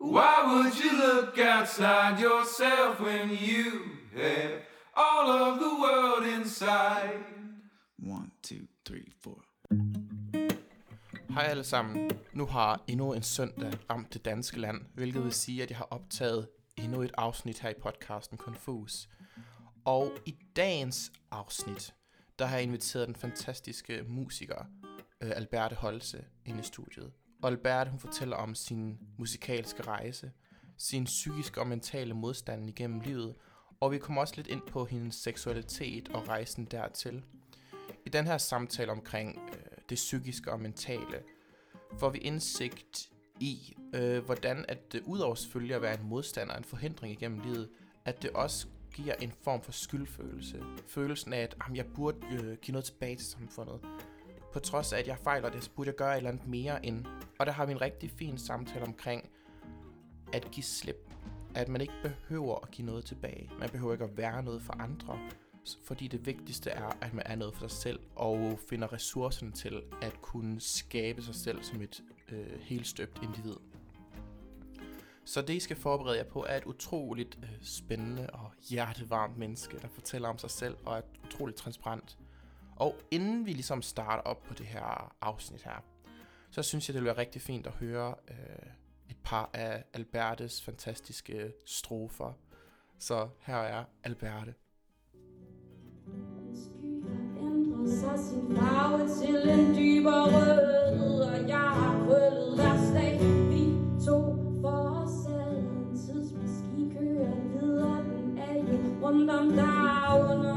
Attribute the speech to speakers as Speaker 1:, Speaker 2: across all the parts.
Speaker 1: Why would you look outside yourself when you have all of the world inside?
Speaker 2: One, two, three, four.
Speaker 3: Hej alle sammen. Nu har endnu en søndag ramt det danske land, hvilket vil sige, at jeg har optaget endnu et afsnit her i podcasten Confus. Og i dagens afsnit, der har jeg inviteret den fantastiske musiker øh, Alberte Holse ind i studiet. Og hun fortæller om sin musikalske rejse, sin psykiske og mentale modstand igennem livet, og vi kommer også lidt ind på hendes seksualitet og rejsen dertil. I den her samtale omkring øh, det psykiske og mentale, får vi indsigt i, øh, hvordan at det udover selvfølgelig at være en modstander, en forhindring igennem livet, at det også giver en form for skyldfølelse. Følelsen af, at jamen, jeg burde øh, give noget tilbage til samfundet. På trods af, at jeg fejler det, så burde jeg gøre et eller andet mere end. Og der har vi en rigtig fin samtale omkring at give slip. At man ikke behøver at give noget tilbage. Man behøver ikke at være noget for andre. Fordi det vigtigste er, at man er noget for sig selv, og finder ressourcerne til at kunne skabe sig selv som et øh, helt støbt individ. Så det, I skal forberede jer på, er et utroligt øh, spændende og hjertevarmt menneske, der fortæller om sig selv og er utroligt transparent. Og inden vi ligesom starter op på det her afsnit her, så synes jeg, det ville være rigtig fint at høre øh, et par af Albertes fantastiske strofer. Så her er Alberte.
Speaker 4: sky har ændret sig sin farve til en dybere rød, og jeg har krøllet hver dag. Vi to for os selv, en tidsmaskine kører videre, den er jo rundt om dig, under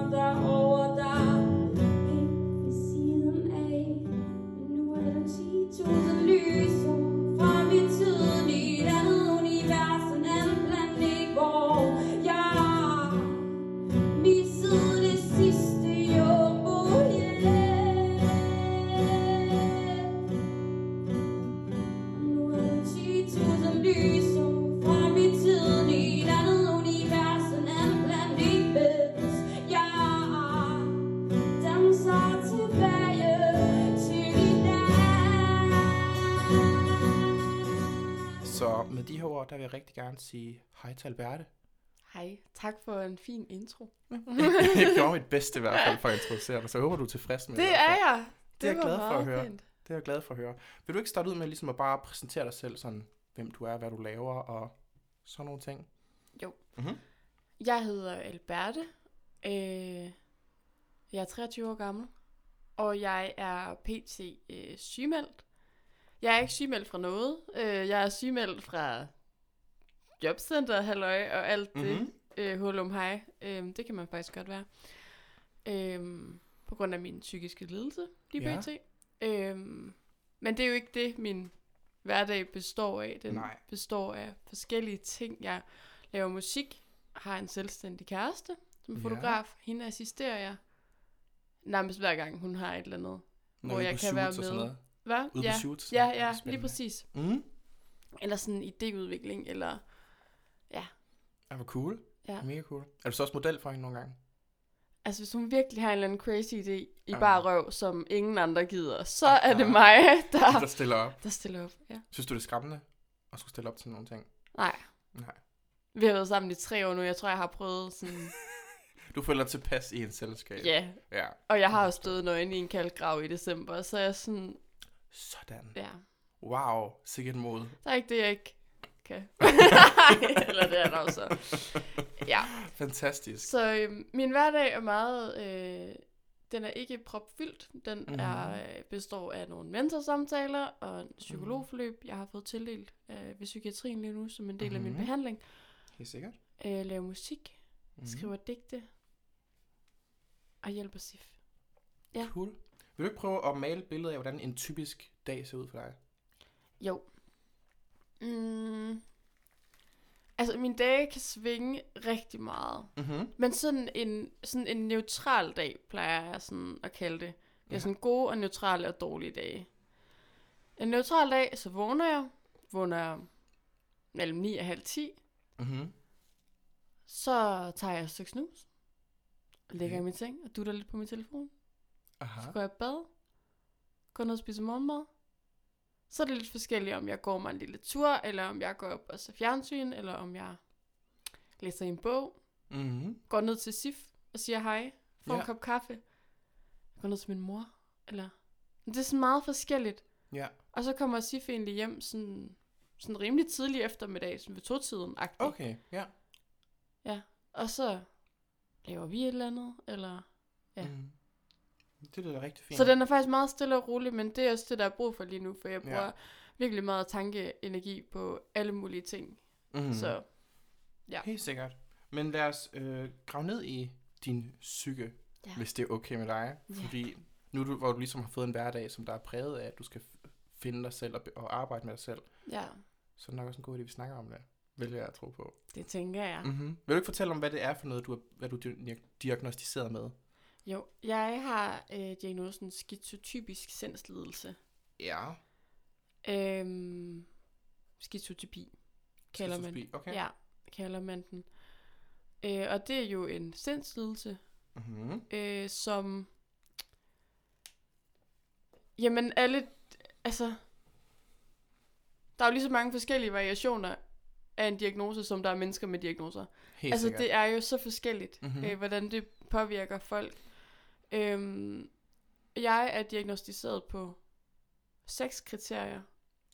Speaker 3: gerne sige hej til Alberte.
Speaker 5: Hej, tak for en fin intro.
Speaker 3: jeg gjorde mit bedste i hvert fald for at introducere dig, så jeg håber, du er tilfreds med
Speaker 5: Det
Speaker 3: fald.
Speaker 5: er jeg.
Speaker 3: Det er jeg glad for at høre.
Speaker 5: fint.
Speaker 3: Det er jeg glad for at høre. Vil du ikke starte ud med ligesom at bare præsentere dig selv, sådan hvem du er, hvad du laver og sådan nogle ting?
Speaker 5: Jo.
Speaker 3: Mhm.
Speaker 5: Jeg hedder Alberte. Øh, jeg er 23 år gammel. Og jeg er pt. Øh, sygemeldt. Jeg er ikke sygemeldt fra noget. Øh, jeg er sygemeldt fra jobcenter, halløj og alt det.
Speaker 3: Mhm.
Speaker 5: Øh, hulum hej. Øh, det kan man faktisk godt være. Øh, på grund af min psykiske lidelse, lige
Speaker 3: Ja.
Speaker 5: pt. Øh, men det er jo ikke det, min hverdag består af. Den
Speaker 3: Nej.
Speaker 5: består af forskellige ting. Jeg laver musik, har en selvstændig kæreste, som
Speaker 3: Ja.
Speaker 5: fotograf. Hende assisterer jeg nærmest hver gang, hun har et eller andet.
Speaker 3: Når
Speaker 5: Hvor jeg kan være
Speaker 3: og sådan
Speaker 5: med.
Speaker 3: noget.
Speaker 5: Hvad?
Speaker 3: Ude
Speaker 5: ja.
Speaker 3: på shoots?
Speaker 5: ja, ja, lige præcis.
Speaker 3: Mm.
Speaker 5: Eller sådan idéudvikling, eller...
Speaker 3: Ja, hvor cool.
Speaker 5: Ja.
Speaker 3: Mega cool. Er du så også model for hende nogle gange?
Speaker 5: Altså, hvis hun virkelig har en eller anden crazy idé i
Speaker 3: Ja.
Speaker 5: bare røv, som ingen andre gider, så
Speaker 3: Ah,
Speaker 5: er det
Speaker 3: ja.
Speaker 5: mig, der,
Speaker 3: Der stiller op.
Speaker 5: der stiller op. Ja.
Speaker 3: Synes du, det er skræmmende at skulle stille op til nogle ting?
Speaker 5: Nej,
Speaker 3: Nej.
Speaker 5: vi har været sammen i tre år nu. Jeg tror, jeg har prøvet sådan...
Speaker 3: Du føler dig tilpas i en selskab?
Speaker 5: Ja,
Speaker 3: Ja.
Speaker 5: og jeg har jo stået nøgen i en kald grav i december, så jeg er sådan...
Speaker 3: Sådan.
Speaker 5: Ja,
Speaker 3: Wow, sikkert mod.
Speaker 5: der er ikke det, jeg ikke kan. Eller det er der jo så. Ja,
Speaker 3: Fantastisk.
Speaker 5: så øh, min hverdag er meget... Øh, den er ikke propfyldt. Den mm. er, øh, består af nogle mentorsamtaler og en psykologforløb, jeg har fået tildelt øh, ved psykiatrien lige nu, som en del mm. af min
Speaker 3: Mhm.
Speaker 5: behandling.
Speaker 3: Helt sikkert.
Speaker 5: Øh, laver musik,
Speaker 3: Mhm.
Speaker 5: skriver digte og hjælper SIF. ja.
Speaker 3: Cool. Vil du ikke prøve at male et billede af, hvordan en typisk dag ser ud for dig?
Speaker 5: Jo. Mm. Altså, mine dage kan svinge rigtig meget.
Speaker 3: Mhm.
Speaker 5: Men sådan en, sådan en neutral dag, plejer jeg sådan at kalde det. Det er
Speaker 3: Ja.
Speaker 5: sådan gode og neutrale og dårlige dage. En neutral dag, så vågner jeg. Vågner jeg mellem 9 og halv 10.
Speaker 3: Mhm.
Speaker 5: Så tager jeg et stykke snus. Og ligger
Speaker 3: Okay.
Speaker 5: i min seng og dutter lidt på min telefon.
Speaker 3: Aha.
Speaker 5: Så går jeg i bad. Går ned og spiser morgenmad. Så er det lidt forskelligt, om jeg går mig en lille tur, eller om jeg går op og ser fjernsyn, eller om jeg læser en bog,
Speaker 3: Mm-hmm.
Speaker 5: går ned til Sif og siger hej, får ja.
Speaker 3: Ja.
Speaker 5: en kop kaffe, går ned til min mor, eller... Men det er sådan meget forskelligt.
Speaker 3: Ja.
Speaker 5: Og så kommer Sif egentlig hjem sådan, sådan rimelig tidlig eftermiddag, sådan ved to-tiden.
Speaker 3: Okay, ja.
Speaker 5: Og så laver vi et eller andet, eller... Ja.
Speaker 3: Mm. Det lyder rigtig fint.
Speaker 5: Så den er faktisk meget stille og rolig, men det er også det, der er brug for lige nu, for jeg bruger ja. virkelig meget tankeenergi på alle mulige ting.
Speaker 3: mm.
Speaker 5: Så Ja.
Speaker 3: Helt sikkert. Men lad os øh, grave ned i din psyke,
Speaker 5: Ja.
Speaker 3: hvis det er okay med dig.
Speaker 5: Ja.
Speaker 3: Fordi nu du, hvor du ligesom har fået en hverdag, som der er præget af, at du skal finde dig selv og, be- og arbejde med dig selv,
Speaker 5: ja,
Speaker 3: så er det nok også en god idé, at vi snakker om det. Vælger jeg at tro på.
Speaker 5: det tænker jeg.
Speaker 3: Mm-hmm. Vil du ikke fortælle om, hvad det er for noget, du er, hvad du er di- diagnostiseret med?
Speaker 5: Jo, jeg har øh, diagnosen skizotypisk sindslidelse.
Speaker 3: Ja.
Speaker 5: Øhm, skizotypi kalder man.
Speaker 3: Okay.
Speaker 5: Ja, kalder man den. Øh, og det er jo en sindslidelse,
Speaker 3: Mm-hmm.
Speaker 5: øh, som... Jamen alle... Altså... Der er jo lige så mange forskellige variationer af en diagnose, som der er mennesker med diagnoser.
Speaker 3: Helt
Speaker 5: altså
Speaker 3: sikkert.
Speaker 5: det er jo så forskelligt,
Speaker 3: Mhm.
Speaker 5: mm-hmm. øh, hvordan det påvirker folk. Øhm, jeg er diagnostiseret på seks kriterier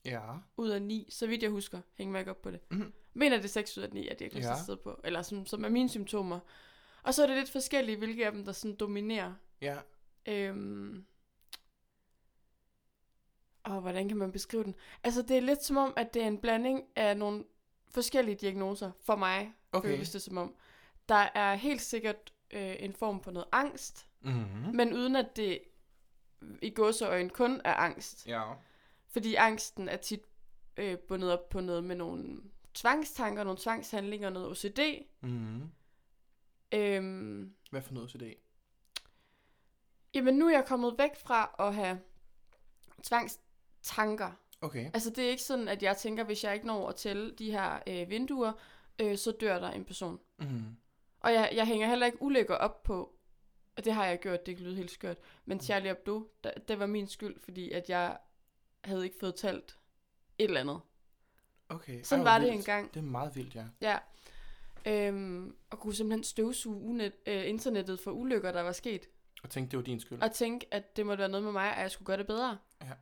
Speaker 3: Ja.
Speaker 5: ud af ni, så vidt jeg husker. Hæng mig ikke op på det.
Speaker 3: Mhm.
Speaker 5: mener, det er 6 ud af 9, jeg er diagnostiseret ja. på. Eller som, som er mine symptomer. Og så er det lidt forskelligt, hvilke af dem, der sådan dominerer.
Speaker 3: Ja.
Speaker 5: Øhm, og hvordan kan man beskrive den? Altså, det er lidt som om, at det er en blanding af nogle forskellige diagnoser for mig,
Speaker 3: Okay.
Speaker 5: føles det som om. Der er helt sikkert øh, en form for noget angst,
Speaker 3: Mm-hmm.
Speaker 5: men uden at det i gåseøjne kun er angst.
Speaker 3: Ja.
Speaker 5: Fordi angsten er tit øh, bundet op på noget med nogle tvangstanker, nogle tvangshandlinger, noget OCD.
Speaker 3: Mm-hmm.
Speaker 5: Øhm,
Speaker 3: Hvad for noget OCD?
Speaker 5: jamen nu er jeg kommet væk fra at have tvangstanker.
Speaker 3: Okay.
Speaker 5: Altså det er ikke sådan, at jeg tænker, hvis jeg ikke når at tælle de her øh, vinduer, øh, så dør der en person.
Speaker 3: Mm-hmm.
Speaker 5: Og jeg, jeg hænger heller ikke ulykker op på, og det har jeg gjort, det kan lyde helt skørt, men Charlie Hebdo, der, det var min skyld, fordi at jeg havde ikke fået talt et eller andet.
Speaker 3: Okay.
Speaker 5: Sådan
Speaker 3: Ej,
Speaker 5: var det engang.
Speaker 3: Det er meget vildt, ja.
Speaker 5: Ja. Øhm, og kunne simpelthen støvsuge unet, øh, internettet for ulykker, der var sket.
Speaker 3: Og tænkte, det var din skyld.
Speaker 5: Og tænke, at det måtte være noget med mig, at jeg skulle gøre det bedre.
Speaker 3: Ja.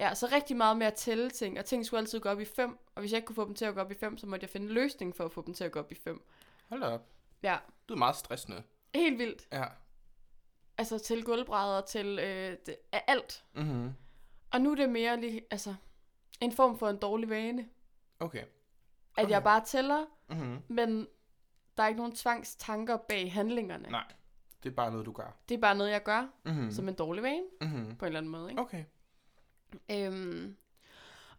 Speaker 5: Ja, så rigtig meget med at tælle ting, og ting skulle altid gå op i fem. Og hvis jeg ikke kunne få dem til at gå op i fem, så måtte jeg finde en løsning for at få dem til at gå op i fem.
Speaker 3: Hold op.
Speaker 5: Ja,
Speaker 3: Du er meget stressende.
Speaker 5: Helt vildt.
Speaker 3: Ja.
Speaker 5: Altså til gulvbrædder, til øh, det, af alt.
Speaker 3: Mm-hmm.
Speaker 5: Og nu er det mere lige, altså, en form for en dårlig vane.
Speaker 3: Okay.
Speaker 5: At
Speaker 3: Okay.
Speaker 5: jeg bare tæller,
Speaker 3: Mm-hmm.
Speaker 5: men der er ikke nogen tvangstanker bag handlingerne.
Speaker 3: Nej. Det er bare noget, du gør.
Speaker 5: Det er bare noget, jeg gør,
Speaker 3: Mm-hmm.
Speaker 5: som en dårlig vane,
Speaker 3: Mm-hmm.
Speaker 5: på en eller anden måde. Ikke?
Speaker 3: Okay.
Speaker 5: Øhm,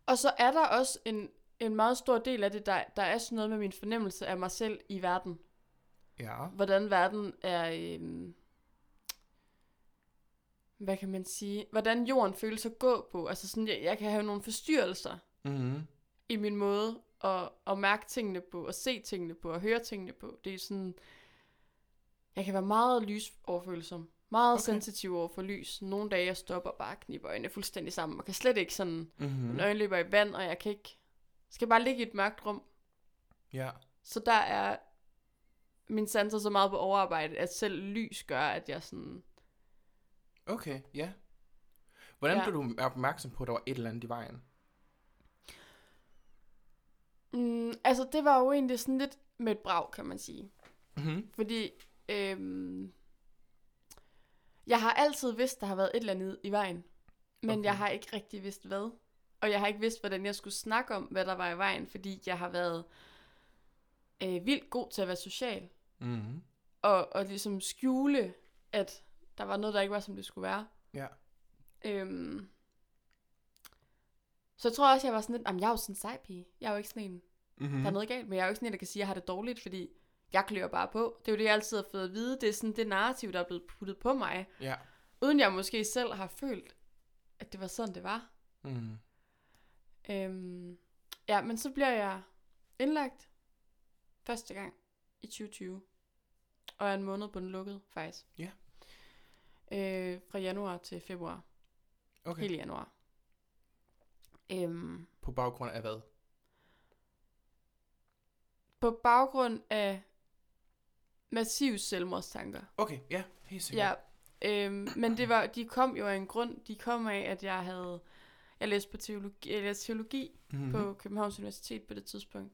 Speaker 5: og så er der også en, en meget stor del af det, der, der er sådan noget med min fornemmelse af mig selv i verden.
Speaker 3: Ja.
Speaker 5: Hvordan verden er... Øhm, hvad kan man sige? Hvordan jorden føles at gå på. Altså sådan, jeg, jeg kan have nogle forstyrrelser
Speaker 3: Mm-hmm.
Speaker 5: i min måde at, at mærke tingene på, og se tingene på, og høre tingene på. Det er sådan... Jeg kan være meget lysoverfølsom. Meget
Speaker 3: Okay.
Speaker 5: sensitiv over for lys. Nogle dage jeg stopper bare og kniber øjnene fuldstændig sammen, og kan slet ikke sådan...
Speaker 3: Mm-hmm.
Speaker 5: Mine øjne løber i vand, og jeg kan ikke... skal bare ligge i et mørkt rum.
Speaker 3: Ja.
Speaker 5: Så der er min sanser så meget på overarbejde, at selv lys gør, at jeg sådan...
Speaker 3: Okay, ja. Hvordan
Speaker 5: Ja.
Speaker 3: blev du opmærksom på, at der var et eller andet i vejen?
Speaker 5: Mm, altså, det var jo egentlig sådan lidt med et brag, kan man sige.
Speaker 3: Mm-hmm.
Speaker 5: Fordi øhm, jeg har altid vidst, der har været et eller andet i vejen. Men
Speaker 3: okay.
Speaker 5: jeg har ikke rigtig vidst hvad. Og jeg har ikke vidst, hvordan jeg skulle snakke om, hvad der var i vejen, fordi jeg har været øh, vildt god til at være social.
Speaker 3: Mm-hmm.
Speaker 5: Og, og ligesom skjule, at der var noget, der ikke var, som det skulle være.
Speaker 3: Ja.
Speaker 5: Øhm, så jeg tror også, jeg var sådan lidt, jamen jeg er jo sådan en sej pige. Jeg er jo ikke sådan en,
Speaker 3: Mm-hmm.
Speaker 5: der er noget galt, men jeg er jo ikke sådan en, der kan sige, at jeg har det dårligt, fordi jeg klør bare på. Det er jo det, jeg altid har fået at vide. Det er sådan det narrativ, der er blevet puttet på mig,
Speaker 3: Ja.
Speaker 5: uden jeg måske selv har følt, at det var sådan, det var.
Speaker 3: Mm.
Speaker 5: Øhm, ja, men så bliver jeg indlagt første gang i 2020. Og er en måned på den lukkede, faktisk.
Speaker 3: Ja.
Speaker 5: Øh, fra januar til februar.
Speaker 3: Okay.
Speaker 5: Hele januar. Øhm,
Speaker 3: På baggrund af hvad?
Speaker 5: på baggrund af massive selvmordstanker.
Speaker 3: Okay, ja, helt sikkert.
Speaker 5: Ja, øhm, men det var, de kom jo af en grund. De kom af, at jeg havde, jeg læste på teologi, jeg læste teologi
Speaker 3: Mm-hmm.
Speaker 5: mm. på Københavns Universitet på det tidspunkt.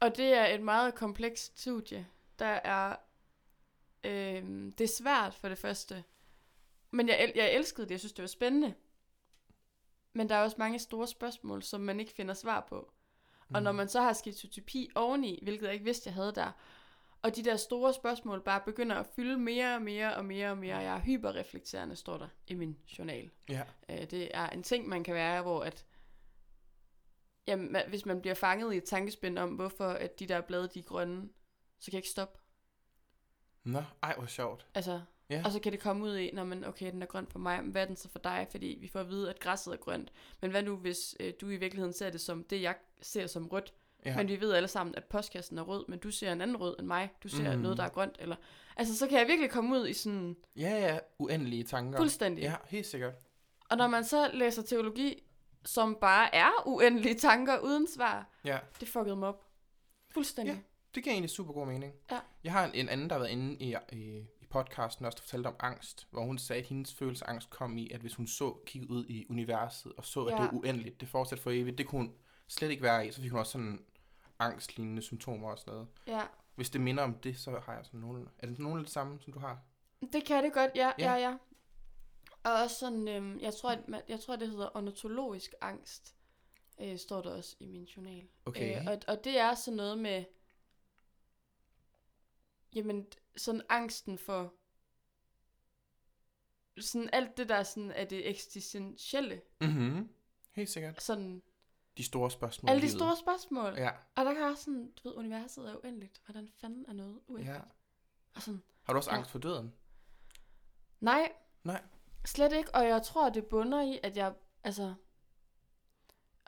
Speaker 5: Og det er et meget komplekst studie. Der er, øhm, det er svært for det første. Men jeg, jeg elskede det, jeg synes det var spændende. Men der er også mange store spørgsmål, som man ikke finder svar på. Mm. Og når man så har skizotypi oveni, hvilket jeg ikke vidste, jeg havde der, og de der store spørgsmål bare begynder at fylde mere og mere og mere og mere. Jeg er hyperreflekterende, står der i min journal.
Speaker 3: Ja.
Speaker 5: Øh, det er en ting, man kan være, hvor at, jamen, hvis man bliver fanget i et tankespind om, hvorfor at de der blade, de er grønne, så kan jeg ikke stoppe.
Speaker 3: Nå, ej, hvor sjovt.
Speaker 5: Altså,
Speaker 3: Ja.
Speaker 5: Og så kan det komme ud i, når man, okay, den er grøn for mig, men hvad er den så for dig? Fordi vi får at vide, at græsset er grønt. Men hvad nu, hvis øh, du i virkeligheden ser det som det, jeg ser som rødt?
Speaker 3: Ja.
Speaker 5: Men vi ved alle sammen, at postkassen er rød, men du ser en anden rød end mig. Du ser mm. noget, der er grønt. Eller, altså, så kan jeg virkelig komme ud i sådan
Speaker 3: Ja, ja, uendelige tanker.
Speaker 5: fuldstændig.
Speaker 3: Ja, helt sikkert.
Speaker 5: Og når man så læser teologi, som bare er uendelige tanker uden svar,
Speaker 3: Ja,
Speaker 5: det fuckede mig op. Fuldstændig.
Speaker 3: Ja. Det giver egentlig super god mening.
Speaker 5: Ja.
Speaker 3: Jeg har en, en anden, der har været inde i, i, i podcasten, også der fortalte om angst, hvor hun sagde, at hendes følelse af angst kom i, at hvis hun så, kiggede ud i universet, og så, at
Speaker 5: Ja.
Speaker 3: det var uendeligt, det fortsat for evigt, det kunne hun slet ikke være i, så fik hun også sådan angstlignende symptomer og sådan noget.
Speaker 5: Ja.
Speaker 3: Hvis det minder om det, så har jeg sådan nogle... Er det nogle af det samme, som du har?
Speaker 5: Det kan det godt, ja,
Speaker 3: Ja.
Speaker 5: ja, ja. Og også sådan, øhm, jeg, tror, at man, jeg tror, det hedder ornitologisk angst, øh, står der også i min journal.
Speaker 3: Okay.
Speaker 5: Øh, og, og det er sådan noget med, jamen, sådan angsten for, sådan alt det der sådan er det eksistentielle,
Speaker 3: Mhm. Helt sikkert.
Speaker 5: sådan
Speaker 3: De store spørgsmål. i
Speaker 5: alle de
Speaker 3: livet.
Speaker 5: store spørgsmål.
Speaker 3: Ja,
Speaker 5: Og der kan også sådan, du ved, universet er uendeligt. Hvordan fanden er noget uendeligt?
Speaker 3: ja.
Speaker 5: Og sådan,
Speaker 3: Har du også
Speaker 5: Ja.
Speaker 3: angst for døden?
Speaker 5: nej,
Speaker 3: Nej.
Speaker 5: Slet ikke, og jeg tror, det bunder i, at jeg, altså,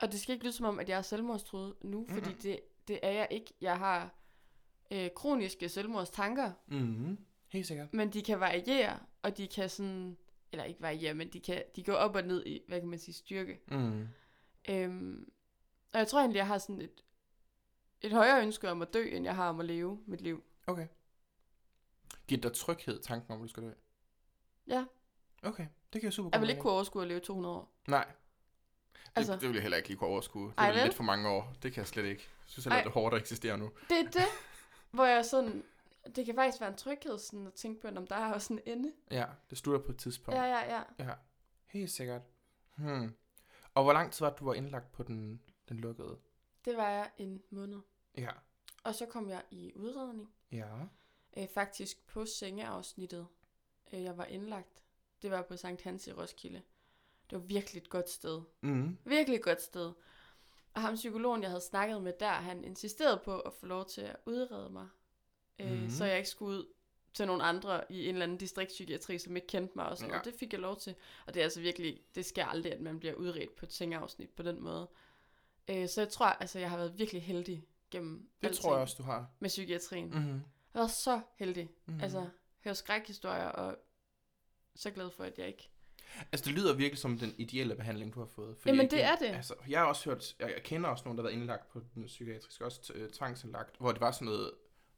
Speaker 5: og det skal ikke lyde som om, at jeg er selvmordstruet nu, fordi det, det er jeg ikke. Jeg har øh, kroniske selvmordstanker,
Speaker 3: Mhm. Helt sikkert.
Speaker 5: men de kan variere, og de kan sådan, eller ikke variere, men de kan de går op og ned i, hvad kan man sige, styrke.
Speaker 3: Mm.
Speaker 5: Øhm, og jeg tror egentlig, jeg har sådan et, et højere ønske om at dø, end jeg har om at leve mit liv.
Speaker 3: Okay. Giver dig tryghed, tanken om, at du skal dø?
Speaker 5: Ja,
Speaker 3: Okay, det kan jeg super
Speaker 5: jeg
Speaker 3: god
Speaker 5: vil ikke kunne overskue at leve 200 år.
Speaker 3: Nej. Det,
Speaker 5: Altså-
Speaker 3: det vil jeg heller ikke lige kunne overskue. Det er lidt for mange år. Det kan jeg slet ikke. Jeg synes det er hårdt at eksistere nu.
Speaker 5: Det er det, hvor jeg sådan, det kan faktisk være en tryghed sådan at tænke på, om der er også en ende.
Speaker 3: Ja, det slutter på et tidspunkt.
Speaker 5: Ja, ja, ja.
Speaker 3: ja. Helt sikkert. Hmm. Og hvor lang tid var du var indlagt på den, den lukkede?
Speaker 5: Det var jeg en måned.
Speaker 3: Ja.
Speaker 5: Og så kom jeg i udredning.
Speaker 3: Ja.
Speaker 5: Øh, faktisk på sengeafsnittet. Øh, jeg var indlagt. Det var på Sankt Hans i Roskilde. Det var virkelig et godt sted.
Speaker 3: Mm.
Speaker 5: Virkelig et godt sted. Og ham psykologen, jeg havde snakket med der, han insisterede på at få lov til at udrede mig. Øh,
Speaker 3: Mhm.
Speaker 5: Så jeg ikke skulle ud til nogle andre i en eller anden distriktspsykiatri, som ikke kendte mig og sådan
Speaker 3: Ja.
Speaker 5: noget. Det fik jeg lov til. Og det er altså virkelig, det sker aldrig, at man bliver udredt på et sengeafsnit på den måde. Øh, så jeg tror, altså, jeg har været virkelig heldig gennem
Speaker 3: Det
Speaker 5: alting
Speaker 3: tror jeg også, du har.
Speaker 5: med psykiatrien. Mm.
Speaker 3: Mm-hmm.
Speaker 5: Jeg har været så heldig.
Speaker 3: Mhm.
Speaker 5: Mm. Altså, høre skrækhistorier, og så glad for, at jeg ikke...
Speaker 3: Altså, det lyder virkelig som den ideelle behandling, du har fået.
Speaker 5: Jamen, det er det.
Speaker 3: Altså, jeg har også hørt, jeg, jeg kender også nogen, der har været indlagt på den psykiatriske, også øh, tvangsindlagt, hvor det var sådan noget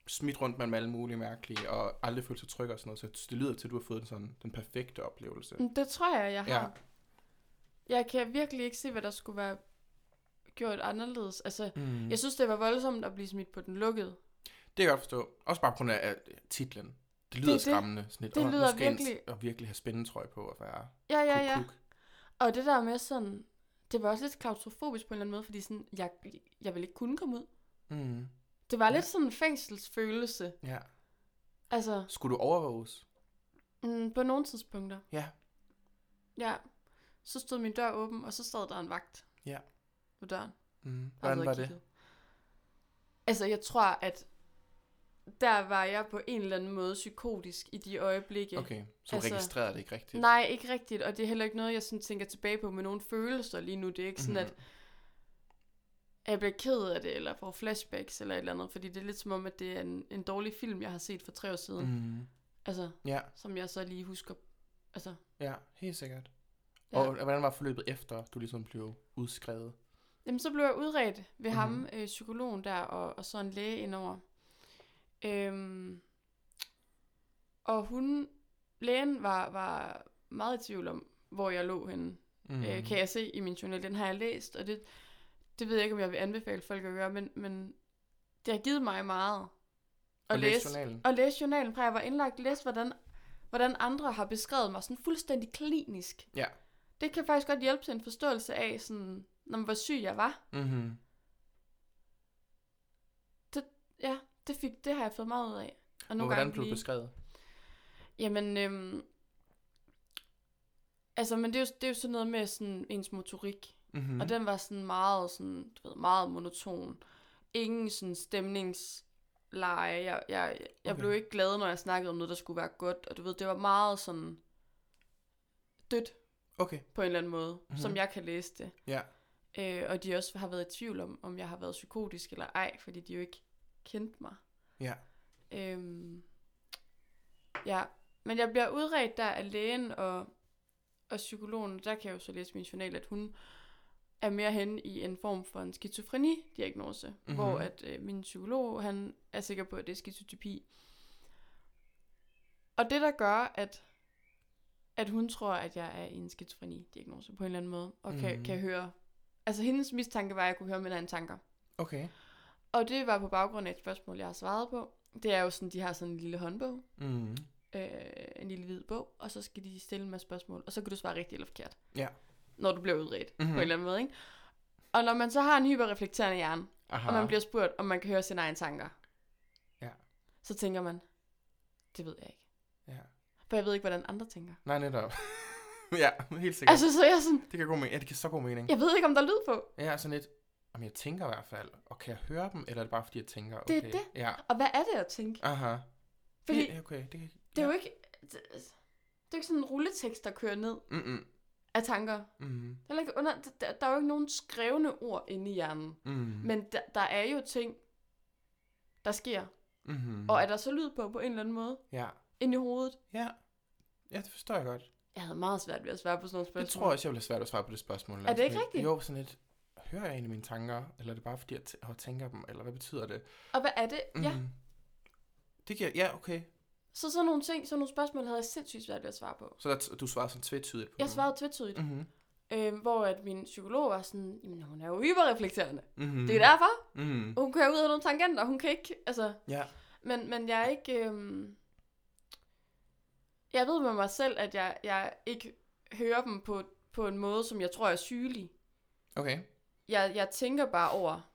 Speaker 3: smidt rundt mellem alle mulige mærkelige, og aldrig følt sig tryg og sådan noget. Så det lyder til, at du har fået den, sådan, den perfekte oplevelse.
Speaker 5: Men Det tror jeg, jeg har.
Speaker 3: Ja.
Speaker 5: Jeg kan virkelig ikke se, hvad der skulle være gjort anderledes. Altså,
Speaker 3: Mm.
Speaker 5: mm. jeg synes, det var voldsomt at blive smidt på den lukkede.
Speaker 3: Det kan jeg godt forstå. Også bare på grund af titlen. Det lyder
Speaker 5: Det er det.
Speaker 3: skræmmende. Sådan lidt,
Speaker 5: Det
Speaker 3: nu
Speaker 5: lyder virkelig-
Speaker 3: Og virkelig have spændetrøje på og være
Speaker 5: Ja, ja, ja.
Speaker 3: kuk.
Speaker 5: Og det der med sådan... Det var også lidt klaustrofobisk på en eller anden måde, fordi sådan, jeg, jeg ville ikke kunne komme ud.
Speaker 3: Mm.
Speaker 5: Det var
Speaker 3: Ja.
Speaker 5: lidt sådan en fængselsfølelse.
Speaker 3: Ja.
Speaker 5: Altså,
Speaker 3: Skulle du overvåges?
Speaker 5: mm, på nogle tidspunkter.
Speaker 3: Ja.
Speaker 5: Ja. Så stod min dør åben, og så stod der en vagt.
Speaker 3: Ja.
Speaker 5: På døren.
Speaker 3: Mm. Hvordan var det?
Speaker 5: Altså, jeg tror, at der var jeg på en eller anden måde psykotisk i de øjeblikke.
Speaker 3: Okay, så
Speaker 5: Altså,
Speaker 3: registrerede det ikke rigtigt.
Speaker 5: Nej, ikke rigtigt, og det er heller ikke noget, jeg sådan tænker tilbage på med nogle følelser lige nu. Det er ikke sådan,
Speaker 3: Mhm.
Speaker 5: at jeg bliver ked af det, eller får flashbacks eller et eller andet, fordi det er lidt som om, at det er en, en dårlig film, jeg har set for tre år siden. Mm.
Speaker 3: Mm.
Speaker 5: Altså,
Speaker 3: Ja,
Speaker 5: som jeg så lige husker. Altså,
Speaker 3: ja, helt sikkert.
Speaker 5: Ja.
Speaker 3: Og hvordan var forløbet efter, du ligesom blev udskrevet?
Speaker 5: Jamen, så blev jeg udredt ved mm-hmm. ham, øh, psykologen der, og, og så en læge indover. Øhm, og hun, lægen var, var meget i tvivl om, hvor jeg lå henne.
Speaker 3: Mm.
Speaker 5: Øh, kan jeg se i min journal. Den har jeg læst, og det, det ved jeg ikke, om jeg vil anbefale folk at gøre, men, men det har givet mig meget.
Speaker 3: Og læse journalen?
Speaker 5: Og læse journalen, fra jeg var indlagt. Læse, hvordan, hvordan andre har beskrevet mig sådan fuldstændig klinisk.
Speaker 3: Ja.
Speaker 5: Det kan faktisk godt hjælpe til en forståelse af, sådan, når man var syg jeg var.
Speaker 3: Mm-hmm.
Speaker 5: Ja, det, fik, det har jeg fået meget ud af. Og
Speaker 3: Og
Speaker 5: nogle
Speaker 3: hvordan
Speaker 5: gange
Speaker 3: blev du beskrevet?
Speaker 5: Jamen, øhm, altså, men det er, jo, det er jo sådan noget med sådan ens motorik.
Speaker 3: Mm-hmm.
Speaker 5: Mm. Og den var sådan meget, sådan, du ved, meget monoton. Ingen sådan stemningsleje. Jeg, jeg, jeg
Speaker 3: Okay.
Speaker 5: blev ikke glad, når jeg snakkede om noget, der skulle være godt. Og du ved, det var meget sådan dødt
Speaker 3: Okay,
Speaker 5: på en eller anden måde,
Speaker 3: Mhm.
Speaker 5: mm-hmm. som jeg kan læse det.
Speaker 3: ja.
Speaker 5: Øh, og de også har været i tvivl om, om jeg har været psykotisk eller ej, fordi de jo ikke kendte mig.
Speaker 3: Ja.
Speaker 5: Øhm, ja, men jeg bliver udredt der af lægen og, og psykologen. Der kan jeg jo så læse min journal, at hun er mere hen i en form for en skizofreni-diagnose,
Speaker 3: Mhm.
Speaker 5: mm-hmm. hvor at øh, min psykolog, han er sikker på, at det er skizotypi. Og det, der gør, at, at hun tror, at jeg er i en skizofreni-diagnose på en eller anden måde, og kan,
Speaker 3: Mhm.
Speaker 5: kan høre... Altså, hendes mistanke var, at jeg kunne høre mine egne tanker.
Speaker 3: Okay.
Speaker 5: Og det var på baggrund af et spørgsmål, jeg har svaret på. Det er jo sådan, de har sådan en lille håndbog,
Speaker 3: Mm.
Speaker 5: øh, en lille hvid bog, og så skal de stille en masse spørgsmål, og så kan du svare rigtigt eller forkert.
Speaker 3: Ja.
Speaker 5: Når du bliver udredt,
Speaker 3: Mhm.
Speaker 5: mm-hmm. på en eller anden måde, ikke? Og når man så har en hyperreflekterende hjerne,
Speaker 3: Aha.
Speaker 5: og man bliver spurgt, om man kan høre sine egne tanker,
Speaker 3: Ja.
Speaker 5: så tænker man, det ved jeg ikke.
Speaker 3: Ja.
Speaker 5: For jeg ved ikke, hvordan andre tænker.
Speaker 3: Nej, netop. ja, helt sikkert.
Speaker 5: Altså, så jeg sådan,
Speaker 3: Det kan god mening. Ja, det kan så god mening.
Speaker 5: jeg ved ikke, om der er lyd på.
Speaker 3: Ja, sådan lidt. Om jeg tænker i hvert fald. Og kan jeg høre dem, eller er det bare fordi, jeg tænker?
Speaker 5: Det er
Speaker 3: Okay.
Speaker 5: det.
Speaker 3: Ja.
Speaker 5: Og hvad er det at tænke?
Speaker 3: Aha.
Speaker 5: Fordi
Speaker 3: Det, okay, det, kan-
Speaker 5: det er
Speaker 3: ja.
Speaker 5: jo ikke, det, det er jo ikke sådan en rulletekst, der kører ned
Speaker 3: Mm-mm.
Speaker 5: af tanker.
Speaker 3: Mm.
Speaker 5: Der er, ikke under, der, der er jo ikke nogen skrevne ord inde i hjernen.
Speaker 3: Mm.
Speaker 5: Men der, der er jo ting, der sker.
Speaker 3: Mm-hmm.
Speaker 5: Og er der så lyd på, på en eller anden måde,
Speaker 3: Ja.
Speaker 5: ind i hovedet?
Speaker 3: Ja. Ja, det forstår jeg godt.
Speaker 5: Jeg havde meget svært ved at svare på sådan nogle spørgsmål.
Speaker 3: Jeg tror også, jeg ville have svært at svare på det spørgsmål.
Speaker 5: Er det ikke rigtigt?
Speaker 3: Jo, sådan lidt. Hører jeg egentlig mine tanker? Eller er det bare fordi, jeg t- jeg tænker dem? Eller hvad betyder det?
Speaker 5: Og hvad er det? Mm. Ja.
Speaker 3: Det giver, ja, okay.
Speaker 5: så sådan nogle ting, sådan nogle spørgsmål havde jeg sindssygt svært ved at svare på.
Speaker 3: Så der, du svarede sådan tvetydigt på
Speaker 5: Jeg svarede tvetydigt, mm.
Speaker 3: Mhm.
Speaker 5: øh, hvor at min psykolog var sådan, jamen hun er jo hyperreflekterende.
Speaker 3: Mhm.
Speaker 5: Det er derfor.
Speaker 3: Mhm.
Speaker 5: Hun kan ud af nogle tangenter, hun kan ikke, altså...
Speaker 3: Ja.
Speaker 5: Men, men jeg er ikke... Øhm, jeg ved med mig selv, at jeg, jeg ikke hører dem på, på en måde, som jeg tror er sygelig.
Speaker 3: Okay.
Speaker 5: Jeg, jeg tænker bare over,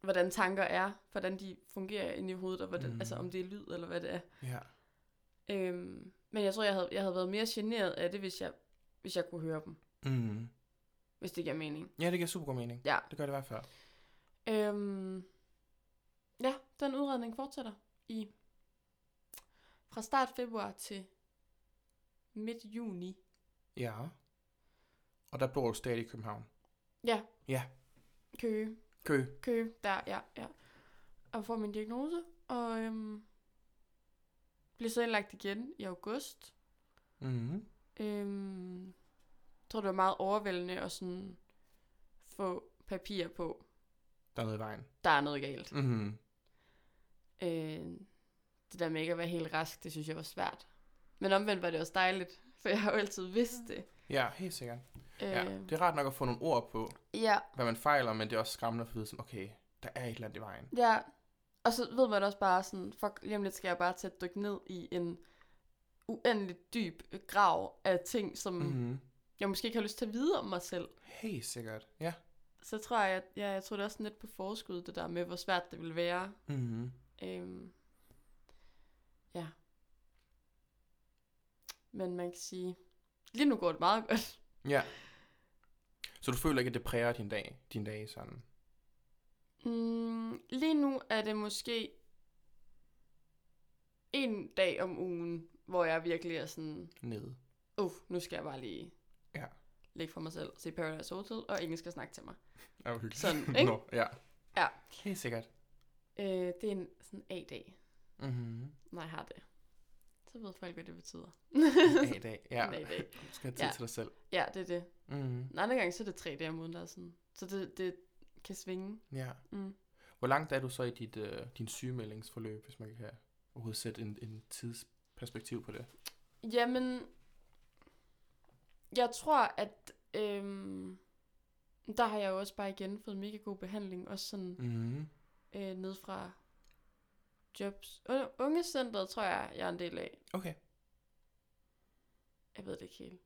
Speaker 5: hvordan tanker er, hvordan de fungerer inde i hovedet, og hvordan,
Speaker 3: Mm.
Speaker 5: mm. altså om det er lyd, eller hvad det er.
Speaker 3: Ja.
Speaker 5: Øhm, men jeg tror, jeg havde, jeg havde været mere generet af det, hvis jeg, hvis jeg kunne høre dem.
Speaker 3: Mhm.
Speaker 5: Hvis det giver mening.
Speaker 3: Ja, det giver super god mening.
Speaker 5: Ja.
Speaker 3: Det gør det i hvert fald.
Speaker 5: Øhm, ja, den udredning fortsætter i fra start februar til midt juni.
Speaker 3: Ja. Og der bor du stadig i København.
Speaker 5: Ja.
Speaker 3: Ja.
Speaker 5: Køge.
Speaker 3: Kø.
Speaker 5: Køge, der, ja, ja. Og får min diagnose, og øhm, bliver så indlagt igen i august.
Speaker 3: Mhm.
Speaker 5: Øhm, jeg tror, det var meget overvældende at sådan få papir på,
Speaker 3: Der er noget i vejen.
Speaker 5: der er noget galt.
Speaker 3: Mhm.
Speaker 5: Øh, det der med ikke at være helt rask, det synes jeg var svært. Men omvendt var det også dejligt, for jeg har jo altid vidst det.
Speaker 3: Ja, helt sikkert.
Speaker 5: Øh,
Speaker 3: Ja. Det er rart nok at få nogle ord på,
Speaker 5: ja,
Speaker 3: hvad man fejler, men det er også skræmmende at vide sådan, okay, der er et eller andet i vejen.
Speaker 5: ja. Og så ved man også bare sådan, fuck, lige om lidt skal jeg bare til at dykke ned i en uendelig dyb grav af ting, som mm.
Speaker 3: Mhm.
Speaker 5: jeg måske ikke har lyst til at vide om mig selv.
Speaker 3: Helt sikkert. Ja.
Speaker 5: Så tror jeg, at ja, jeg tror det er også lidt på forskud, det der med, hvor svært det vil være.
Speaker 3: Mhm.
Speaker 5: Øhm, ja. Men man kan sige, lige nu går det meget godt.
Speaker 3: Ja. Så du føler ikke, at det præger din dag, din dag sådan?
Speaker 5: Mm, lige nu er det måske en dag om ugen, hvor jeg virkelig er sådan,
Speaker 3: Nede.
Speaker 5: uh, nu skal jeg bare lige
Speaker 3: Ja.
Speaker 5: lægge for mig selv, se Paradise Hotel, og ingen skal snakke til mig.
Speaker 3: Ja, hvor hyggeligt.
Speaker 5: Sådan, ikke?
Speaker 3: Nå, ja.
Speaker 5: Ja.
Speaker 3: Helt sikkert.
Speaker 5: Øh, det er en sådan A-dag,
Speaker 3: Mhm.
Speaker 5: når jeg har det. Så ved folk, hvad det betyder.
Speaker 3: A dag. Ja.
Speaker 5: En A-dag.
Speaker 3: Du skal have tid
Speaker 5: Ja.
Speaker 3: til dig selv.
Speaker 5: Ja, det er det.
Speaker 3: Mm.
Speaker 5: En anden gang, så er det tre dage om ugen, der er sådan. Så det, det kan svinge.
Speaker 3: Ja.
Speaker 5: Mm.
Speaker 3: Hvor langt er du så i dit, øh, din sygemeldingsforløb, hvis man kan overhovedet sætte en, en tidsperspektiv på det?
Speaker 5: Jamen, jeg tror, at øhm, der har jeg jo også bare igen fået mega god behandling. Også sådan
Speaker 3: Mm.
Speaker 5: øh, ned fra jobs. Ungecentret tror jeg, jeg er en del af.
Speaker 3: Okay.
Speaker 5: Jeg ved det ikke helt.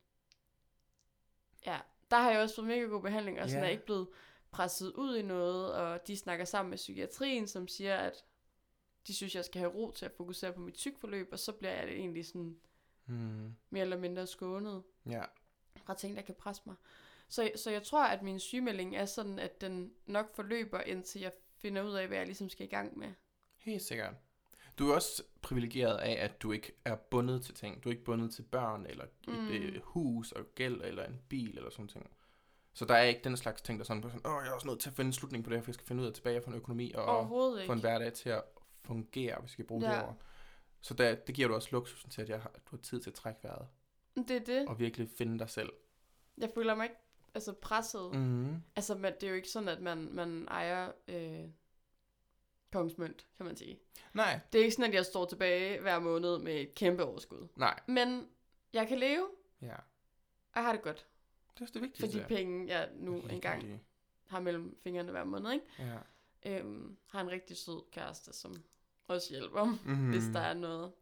Speaker 5: Ja, der har jeg også fået mega god behandling, og sådan
Speaker 3: Ja.
Speaker 5: er ikke blevet presset ud i noget, og de snakker sammen med psykiatrien, som siger, at de synes, jeg skal have ro til at fokusere på mit sygforløb, og så bliver jeg egentlig sådan
Speaker 3: Mm.
Speaker 5: mere eller mindre skånet
Speaker 3: Ja.
Speaker 5: fra ting, der kan presse mig. Så, så jeg tror, at min sygemelding er sådan, at den nok forløber, indtil jeg finder ud af, hvad jeg ligesom skal i gang med.
Speaker 3: Helt sikkert. Du er også privilegeret af, at du ikke er bundet til ting. Du er ikke bundet til børn, eller et
Speaker 5: Mm.
Speaker 3: øh, hus og gæld, eller en bil, eller sådan ting. Så der er ikke den slags ting, der er sådan, sådan åh, jeg er også nødt til at finde en slutning på det her, for jeg skal finde ud af tilbage for en økonomi, og få en hverdag til at fungere, hvis vi skal bruge
Speaker 5: Ja.
Speaker 3: det ord. Så der, det giver du også luksusen til, at jeg har, du har tid til at trække vejret,
Speaker 5: Det er det.
Speaker 3: og virkelig finde dig selv.
Speaker 5: Jeg føler mig ikke altså, presset. Mm.
Speaker 3: Mm.
Speaker 5: Altså, man, det er jo ikke sådan, at man, man ejer øh, kongsmønt, kan man sige.
Speaker 3: Nej,
Speaker 5: Det er ikke sådan, at jeg står tilbage hver måned med et kæmpe overskud.
Speaker 3: nej,
Speaker 5: Men jeg kan leve,
Speaker 3: ja.
Speaker 5: og jeg har det godt.
Speaker 3: Det er det
Speaker 5: For
Speaker 3: vigtigste.
Speaker 5: de penge, jeg nu engang har mellem fingrene hver måned, ikke?
Speaker 3: Ja.
Speaker 5: Øhm, har en rigtig sød kæreste, som også hjælper, mm.
Speaker 3: Mm-hmm.
Speaker 5: hvis der er noget.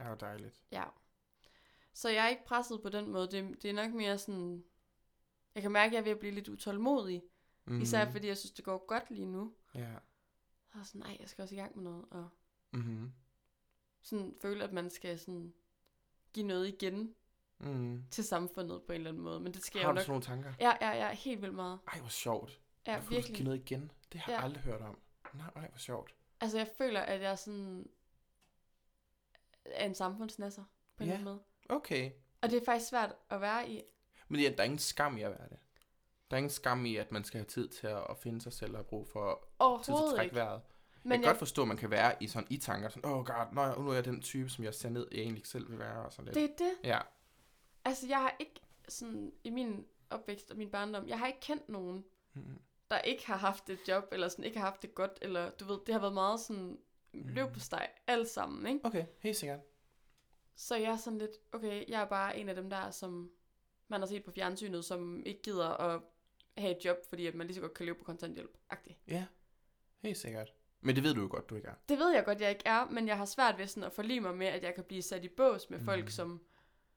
Speaker 3: Ja, hvor dejligt.
Speaker 5: Ja. Så jeg er ikke presset på den måde. Det, det er nok mere sådan... Jeg kan mærke, at jeg er ved at blive lidt utålmodig. Mm. Især fordi jeg synes, det går godt lige nu.
Speaker 3: Ja.
Speaker 5: Og sådan, nej, jeg skal også i gang med noget. Og
Speaker 3: Mm-hmm.
Speaker 5: sådan føle, at man skal sådan give noget igen
Speaker 3: Mm.
Speaker 5: til samfundet på en eller anden måde. Men det sker
Speaker 3: Har
Speaker 5: jo
Speaker 3: du
Speaker 5: nok...
Speaker 3: sådan nogle tanker?
Speaker 5: Ja, ja, ja, helt vildt meget.
Speaker 3: Ej, hvor sjovt.
Speaker 5: Ja,
Speaker 3: du skal give
Speaker 5: virkelig.
Speaker 3: noget igen? Det har jeg
Speaker 5: Ja.
Speaker 3: aldrig hørt om. Nej, ej, hvor sjovt.
Speaker 5: Altså, jeg føler, at jeg sådan... er en samfundsnasser, på en
Speaker 3: Ja.
Speaker 5: eller anden måde.
Speaker 3: Okay.
Speaker 5: Og det er faktisk svært at være i.
Speaker 3: Men ja, der er ingen skam i at være det. Der er ingen skam i, at man skal have tid til at, at finde sig selv og have brug for tid til at trække vejret. Men jeg kan
Speaker 5: jeg,
Speaker 3: godt forstå, at man kan være i sådan i tanker, sådan, åh oh god, nå, nu er jeg den type, som jeg ser ned, jeg egentlig selv vil være, og sådan lidt.
Speaker 5: det er det.
Speaker 3: Ja.
Speaker 5: Altså, jeg har ikke sådan i min opvækst og min barndom, jeg har ikke kendt nogen,
Speaker 3: Mm.
Speaker 5: der ikke har haft et job, eller sådan ikke har haft det godt, eller du ved, det har været meget sådan løb på steg, alt sammen, ikke?
Speaker 3: Okay, helt sikkert.
Speaker 5: Så jeg er sådan lidt, okay, jeg er bare en af dem der, som man har set på fjernsynet, som ikke gider at have et job, fordi at man lige så godt kan leve på kontanthjælp. -agtig.
Speaker 3: Ja, helt sikkert. Men det ved du jo godt, du ikke er.
Speaker 5: Det ved jeg godt, jeg ikke er, men jeg har svært ved sådan at forlige mig med, at jeg kan blive sat i bås med folk,
Speaker 3: Mhm.
Speaker 5: som...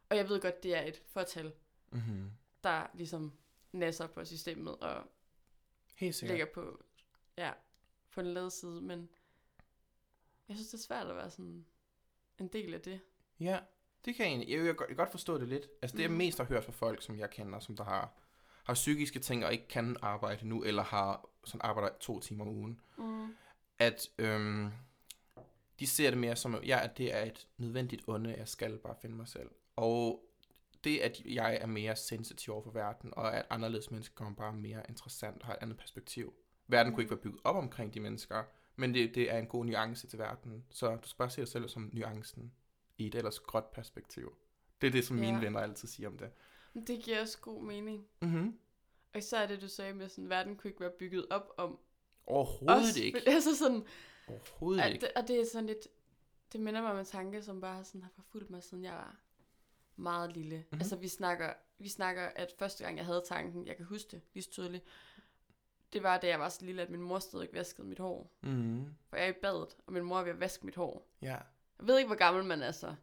Speaker 5: Og jeg ved godt, det er et fortal,
Speaker 3: Mm-hmm.
Speaker 5: der ligesom nasser på systemet og
Speaker 3: Helt sikkert.
Speaker 5: ligger på, ja, på den lade side, men jeg synes, det er svært at være sådan en del af det.
Speaker 3: Ja, det kan jeg egentlig. Jeg, kan godt forstå det lidt. Altså det, jeg
Speaker 5: Mhm.
Speaker 3: mest har hørt fra folk, som jeg kender, som der har, har psykiske ting og ikke kan arbejde nu, eller har sådan arbejder to timer om ugen,
Speaker 5: Mm.
Speaker 3: at øhm, de ser det mere som, ja, at det er et nødvendigt onde, jeg skal bare finde mig selv. Og det, at jeg er mere sensitiv over for verden, og at anderledes mennesker kommer bare mere interessant og har et andet perspektiv. Verden kunne ikke være bygget op omkring de mennesker, men det, det er en god nuance til verden. Så du skal bare se dig selv som nuancen i et ellers gråt perspektiv. Det er det, som
Speaker 5: Ja.
Speaker 3: mine venner altid siger om det.
Speaker 5: Det giver også god mening.
Speaker 3: Mm-hmm.
Speaker 5: Og især det, du sagde med sådan, verden kunne ikke være bygget op om
Speaker 3: Overhovedet
Speaker 5: os.
Speaker 3: ikke.
Speaker 5: Altså sådan,
Speaker 3: Overhovedet
Speaker 5: at,
Speaker 3: ikke.
Speaker 5: og det er sådan lidt, det minder mig om en tanke, som bare sådan har forfulgt mig, siden jeg var meget lille.
Speaker 3: Mhm.
Speaker 5: Mm-hmm. Altså vi snakker, vi snakker, at første gang jeg havde tanken, jeg kan huske det lige så tydeligt, det var, da jeg var så lille, at min mor stadig vaskede mit hår.
Speaker 3: Mm-hmm.
Speaker 5: For jeg er i badet, og min mor er ved at vaske mit hår.
Speaker 3: Ja,
Speaker 5: Jeg ved ikke, hvor gammel man er så.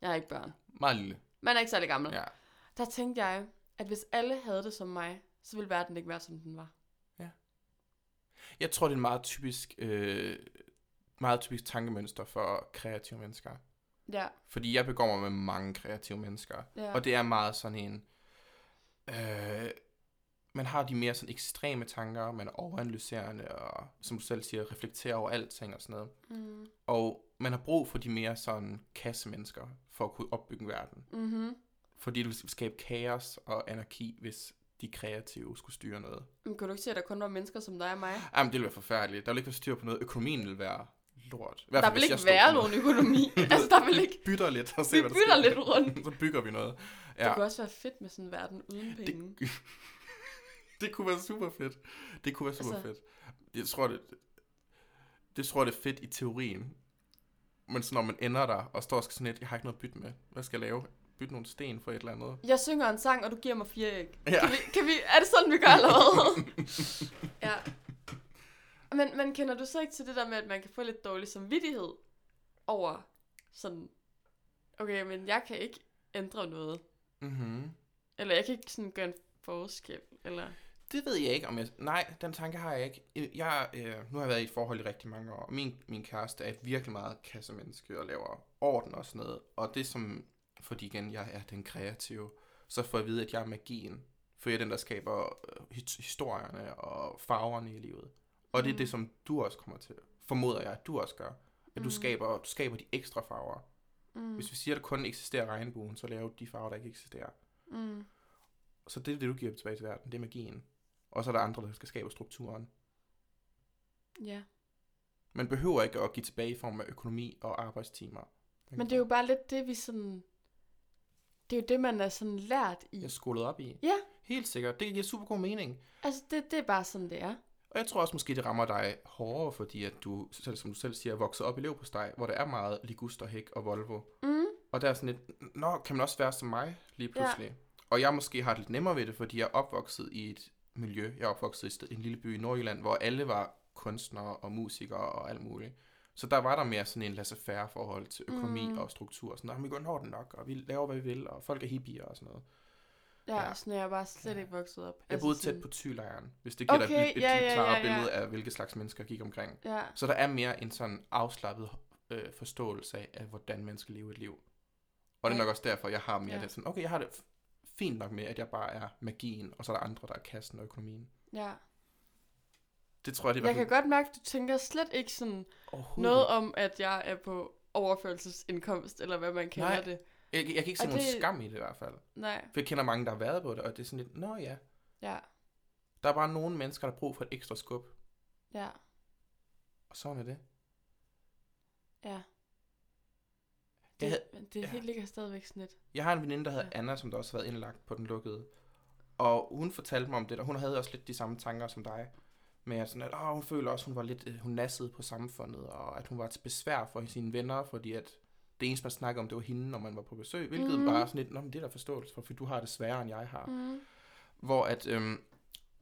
Speaker 5: Jeg har ikke børn.
Speaker 3: meget lille.
Speaker 5: Man er ikke særlig gammel.
Speaker 3: Ja.
Speaker 5: Der tænkte jeg, at hvis alle havde det som mig, så ville verden ikke være, som den var.
Speaker 3: Jeg tror, det er en meget typisk, øh, meget typisk tankemønster for kreative mennesker.
Speaker 5: Ja,
Speaker 3: Fordi jeg begår mig med mange kreative mennesker.
Speaker 5: ja.
Speaker 3: Og det er meget sådan en... Øh, man har de mere sådan ekstreme tanker, man er overanalyserende, og som du selv siger, reflekterer over alting og sådan noget.
Speaker 5: Mm.
Speaker 3: Og man har brug for de mere sådan kassemennesker, for at kunne opbygge en verden.
Speaker 5: Mm-hmm.
Speaker 3: Fordi det vil skabe kaos og anarki, hvis de kreative skulle styre noget.
Speaker 5: Men kunne du ikke se, at der kun var mennesker som dig og mig?
Speaker 3: Jamen, det ville være forfærdeligt. Der ville ikke være styr på noget. Økonomien ville være lort. I hvert
Speaker 5: Der
Speaker 3: fald,
Speaker 5: vil
Speaker 3: hvis
Speaker 5: ikke være nogen økonomi. altså, der vil ikke...
Speaker 3: bytter lidt og se,
Speaker 5: Vi
Speaker 3: hvad der
Speaker 5: bytter
Speaker 3: sker.
Speaker 5: lidt rundt.
Speaker 3: så bygger vi noget.
Speaker 5: Ja. Det kunne også være fedt med sådan en verden uden penge.
Speaker 3: det, det kunne være super fedt. Det kunne være super
Speaker 5: Altså-
Speaker 3: fedt. Jeg tror, det, det tror det er fedt i teorien. Men så når man ender der og står og skal sådan lidt, jeg har ikke noget at bytte med. Hvad skal jeg lave? Bytte nogle sten for et eller andet.
Speaker 5: Jeg synger en sang, og du giver mig fire æg.
Speaker 3: Ja.
Speaker 5: Kan vi, kan vi, er det sådan, vi gør, hvad? ja. Men, men kender du så ikke til det der med, at man kan få lidt dårlig samvittighed over sådan, okay, men jeg kan ikke ændre noget.
Speaker 3: Mm-hmm.
Speaker 5: Eller jeg kan ikke sådan gøre en forskel. Eller...
Speaker 3: Det ved jeg ikke, om jeg... Nej, den tanke har jeg ikke. Jeg, øh, nu har jeg været i et forhold i rigtig mange år. Min, min kæreste er virkelig meget kassemenneske og laver orden og sådan noget. Og det som... Fordi igen, jeg er den kreative. Så får jeg at vide, at jeg er magien. For jeg er den, der skaber øh, his- historierne og farverne i livet. Og det er
Speaker 5: Mm.
Speaker 3: det, som du også kommer til. Formoder jeg, at du også gør. At du,
Speaker 5: Mm.
Speaker 3: skaber, du skaber de ekstra farver.
Speaker 5: Mm.
Speaker 3: Hvis vi siger, at der kun eksisterer regnbuen, så laver du de farver, der ikke eksisterer.
Speaker 5: Mm.
Speaker 3: Så det er det, du giver tilbage til verden. Det er magien. Og så er der andre, der skal skabe strukturen.
Speaker 5: Ja.
Speaker 3: Man behøver ikke at give tilbage i form af økonomi og arbejdstimer.
Speaker 5: Men det er jo bare lidt det, vi sådan... Det er jo det, man er sådan lært i.
Speaker 3: Jeg skolet op i.
Speaker 5: Ja.
Speaker 3: Helt sikkert. Det giver super god mening.
Speaker 5: Altså, det, det er bare sådan, det er.
Speaker 3: Og jeg tror også måske, det rammer dig hårdere, fordi at du, selv, som du selv siger, er vokset op i Leverpostej, hvor der er meget Liguster, Hæk og Volvo.
Speaker 5: Mm.
Speaker 3: Og der er sådan lidt, nå, kan man også være som mig lige pludselig? Ja. Og jeg måske har det lidt nemmere ved det, fordi jeg er opvokset i et miljø. Jeg er opvokset i en lille by i Nordjylland, hvor alle var kunstnere og musikere og alt muligt. Så der var der mere sådan en laissez-faire forhold til økonomi
Speaker 5: Mm.
Speaker 3: og struktur. Sådan, "Nå, vi går når den nok, og vi laver, hvad vi vil, og folk er hippier og sådan noget.
Speaker 5: Ja,
Speaker 3: Ja.
Speaker 5: ja. sådan er jeg bare slet ikke vokset op.
Speaker 3: Jeg boede
Speaker 5: sådan,
Speaker 3: tæt på Thylejren, hvis det giver dig
Speaker 5: Okay,
Speaker 3: et, et,
Speaker 5: ja, ja,
Speaker 3: klarere
Speaker 5: ja, ja.
Speaker 3: billede af, hvilke slags mennesker gik omkring.
Speaker 5: Ja,
Speaker 3: Så der er mere en sådan afslappet øh, forståelse af, af, hvordan man skal leve et liv. Og det er
Speaker 5: Ja.
Speaker 3: nok også derfor, jeg har mere
Speaker 5: Ja.
Speaker 3: ja. det sådan, okay, jeg har det fint nok med, at jeg bare er magien, og så er der andre, der er kassen og økonomien.
Speaker 5: ja.
Speaker 3: Det tror jeg, det er
Speaker 5: Jeg kan godt mærke, at du tænker slet ikke sådan noget om, at jeg er på overførselsindkomst, eller hvad man kalder
Speaker 3: Nej.
Speaker 5: det.
Speaker 3: Jeg, jeg kan ikke se
Speaker 5: Og
Speaker 3: nogen
Speaker 5: det-
Speaker 3: skam i det i hvert fald.
Speaker 5: Nej,
Speaker 3: For jeg kender mange, der har været på det, og det er sådan lidt, nå ja,
Speaker 5: ja,
Speaker 3: der er bare nogle mennesker, der har brug for et ekstra skub.
Speaker 5: ja,
Speaker 3: Og sådan er det.
Speaker 5: ja.
Speaker 3: Jeg
Speaker 5: Det,
Speaker 3: havde-
Speaker 5: men det
Speaker 3: ja.
Speaker 5: helt ligger stadigvæk sådan lidt.
Speaker 3: Jeg har en veninde, der hedder
Speaker 5: Ja.
Speaker 3: Anna, som der også har været indlagt på den lukkede. Og hun fortalte mig om det, og hun havde også lidt de samme tanker som dig. Med at, sådan, at åh, hun føler også, at hun var lidt, øh, hun nassede på samfundet, og at hun var til besvær for sine venner, fordi at det eneste, man snakkede om, det var hende, når man var på besøg. Hvilket mm. bare sådan lidt, Nå, men det er der forståelse for, for du har det sværere, end jeg har. Mm. Hvor at øhm,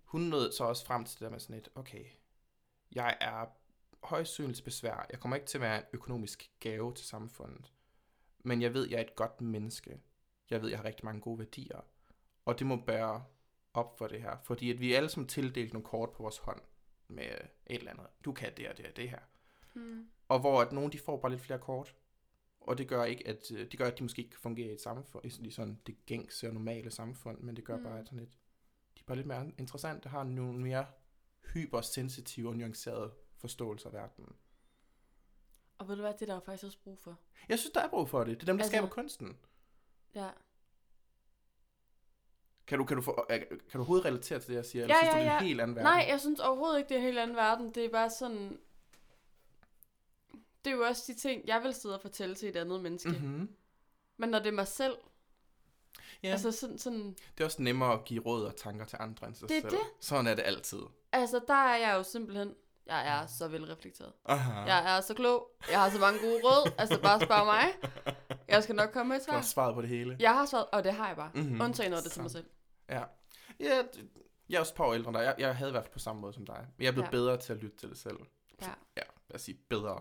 Speaker 3: hun nåede så også frem til det der med sådan et, okay, jeg er højst synligt besvær. Jeg kommer ikke til at være en økonomisk gave til samfundet. Men jeg ved, jeg er et godt menneske. Jeg ved, jeg har rigtig mange gode værdier. Og det må bære op for det her. Fordi at vi er alle sammen tildelt nogle kort på vores hånd med et eller andet. Du kan det og det og det her.
Speaker 5: Mm.
Speaker 3: Og hvor at nogen de får bare lidt flere kort. Og det gør ikke, at øh, det gør, at de måske ikke kan fungere i et samfund, i sådan- det gængse og normale samfund, men det gør
Speaker 5: Mm.
Speaker 3: bare, at sådan lidt, de er bare lidt mere interessante, har nogle mere hypersensitive og nuancerede forståelser af verden.
Speaker 5: Og ved du hvad, det er der faktisk også brug for.
Speaker 3: Jeg synes, der er brug for det. Det er dem, der
Speaker 5: altså,
Speaker 3: skaber kunsten.
Speaker 5: Ja,
Speaker 3: Kan du, kan, du få, øh, kan du overhovedet relatere til det, jeg siger?
Speaker 5: Ja,
Speaker 3: Eller synes
Speaker 5: ja,
Speaker 3: du, det er en
Speaker 5: ja.
Speaker 3: helt anden verden?
Speaker 5: Nej, jeg synes overhovedet ikke, det er en helt anden verden. Det er bare sådan... Det er jo også de ting, jeg vil sidde og fortælle til et andet menneske. Mm-hmm. Men når det er mig selv,
Speaker 3: Ja.
Speaker 5: altså sådan, sådan...
Speaker 3: Det er også nemmere at give råd og tanker til andre end sig
Speaker 5: Det
Speaker 3: selv.
Speaker 5: det.
Speaker 3: Sådan er det altid.
Speaker 5: Altså, der er jeg jo simpelthen... Jeg er så velreflekteret.
Speaker 3: Aha.
Speaker 5: Jeg er så klog. Jeg har så mange gode råd. Altså, bare spørg mig. Jeg skal nok komme med et
Speaker 3: Du har
Speaker 5: svar.
Speaker 3: svaret på det hele.
Speaker 5: Jeg har svaret, og det har jeg bare.
Speaker 3: Mhm.
Speaker 5: Mm-hmm. Undtagen noget det til mig selv.
Speaker 3: Ja. Ja, jeg er også et par år ældre end dig. Jeg, jeg havde i hvert fald på samme måde som dig. Men jeg er blevet
Speaker 5: Ja.
Speaker 3: bedre til at lytte til det selv.
Speaker 5: Ja.
Speaker 3: Ja, lad os sige bedre.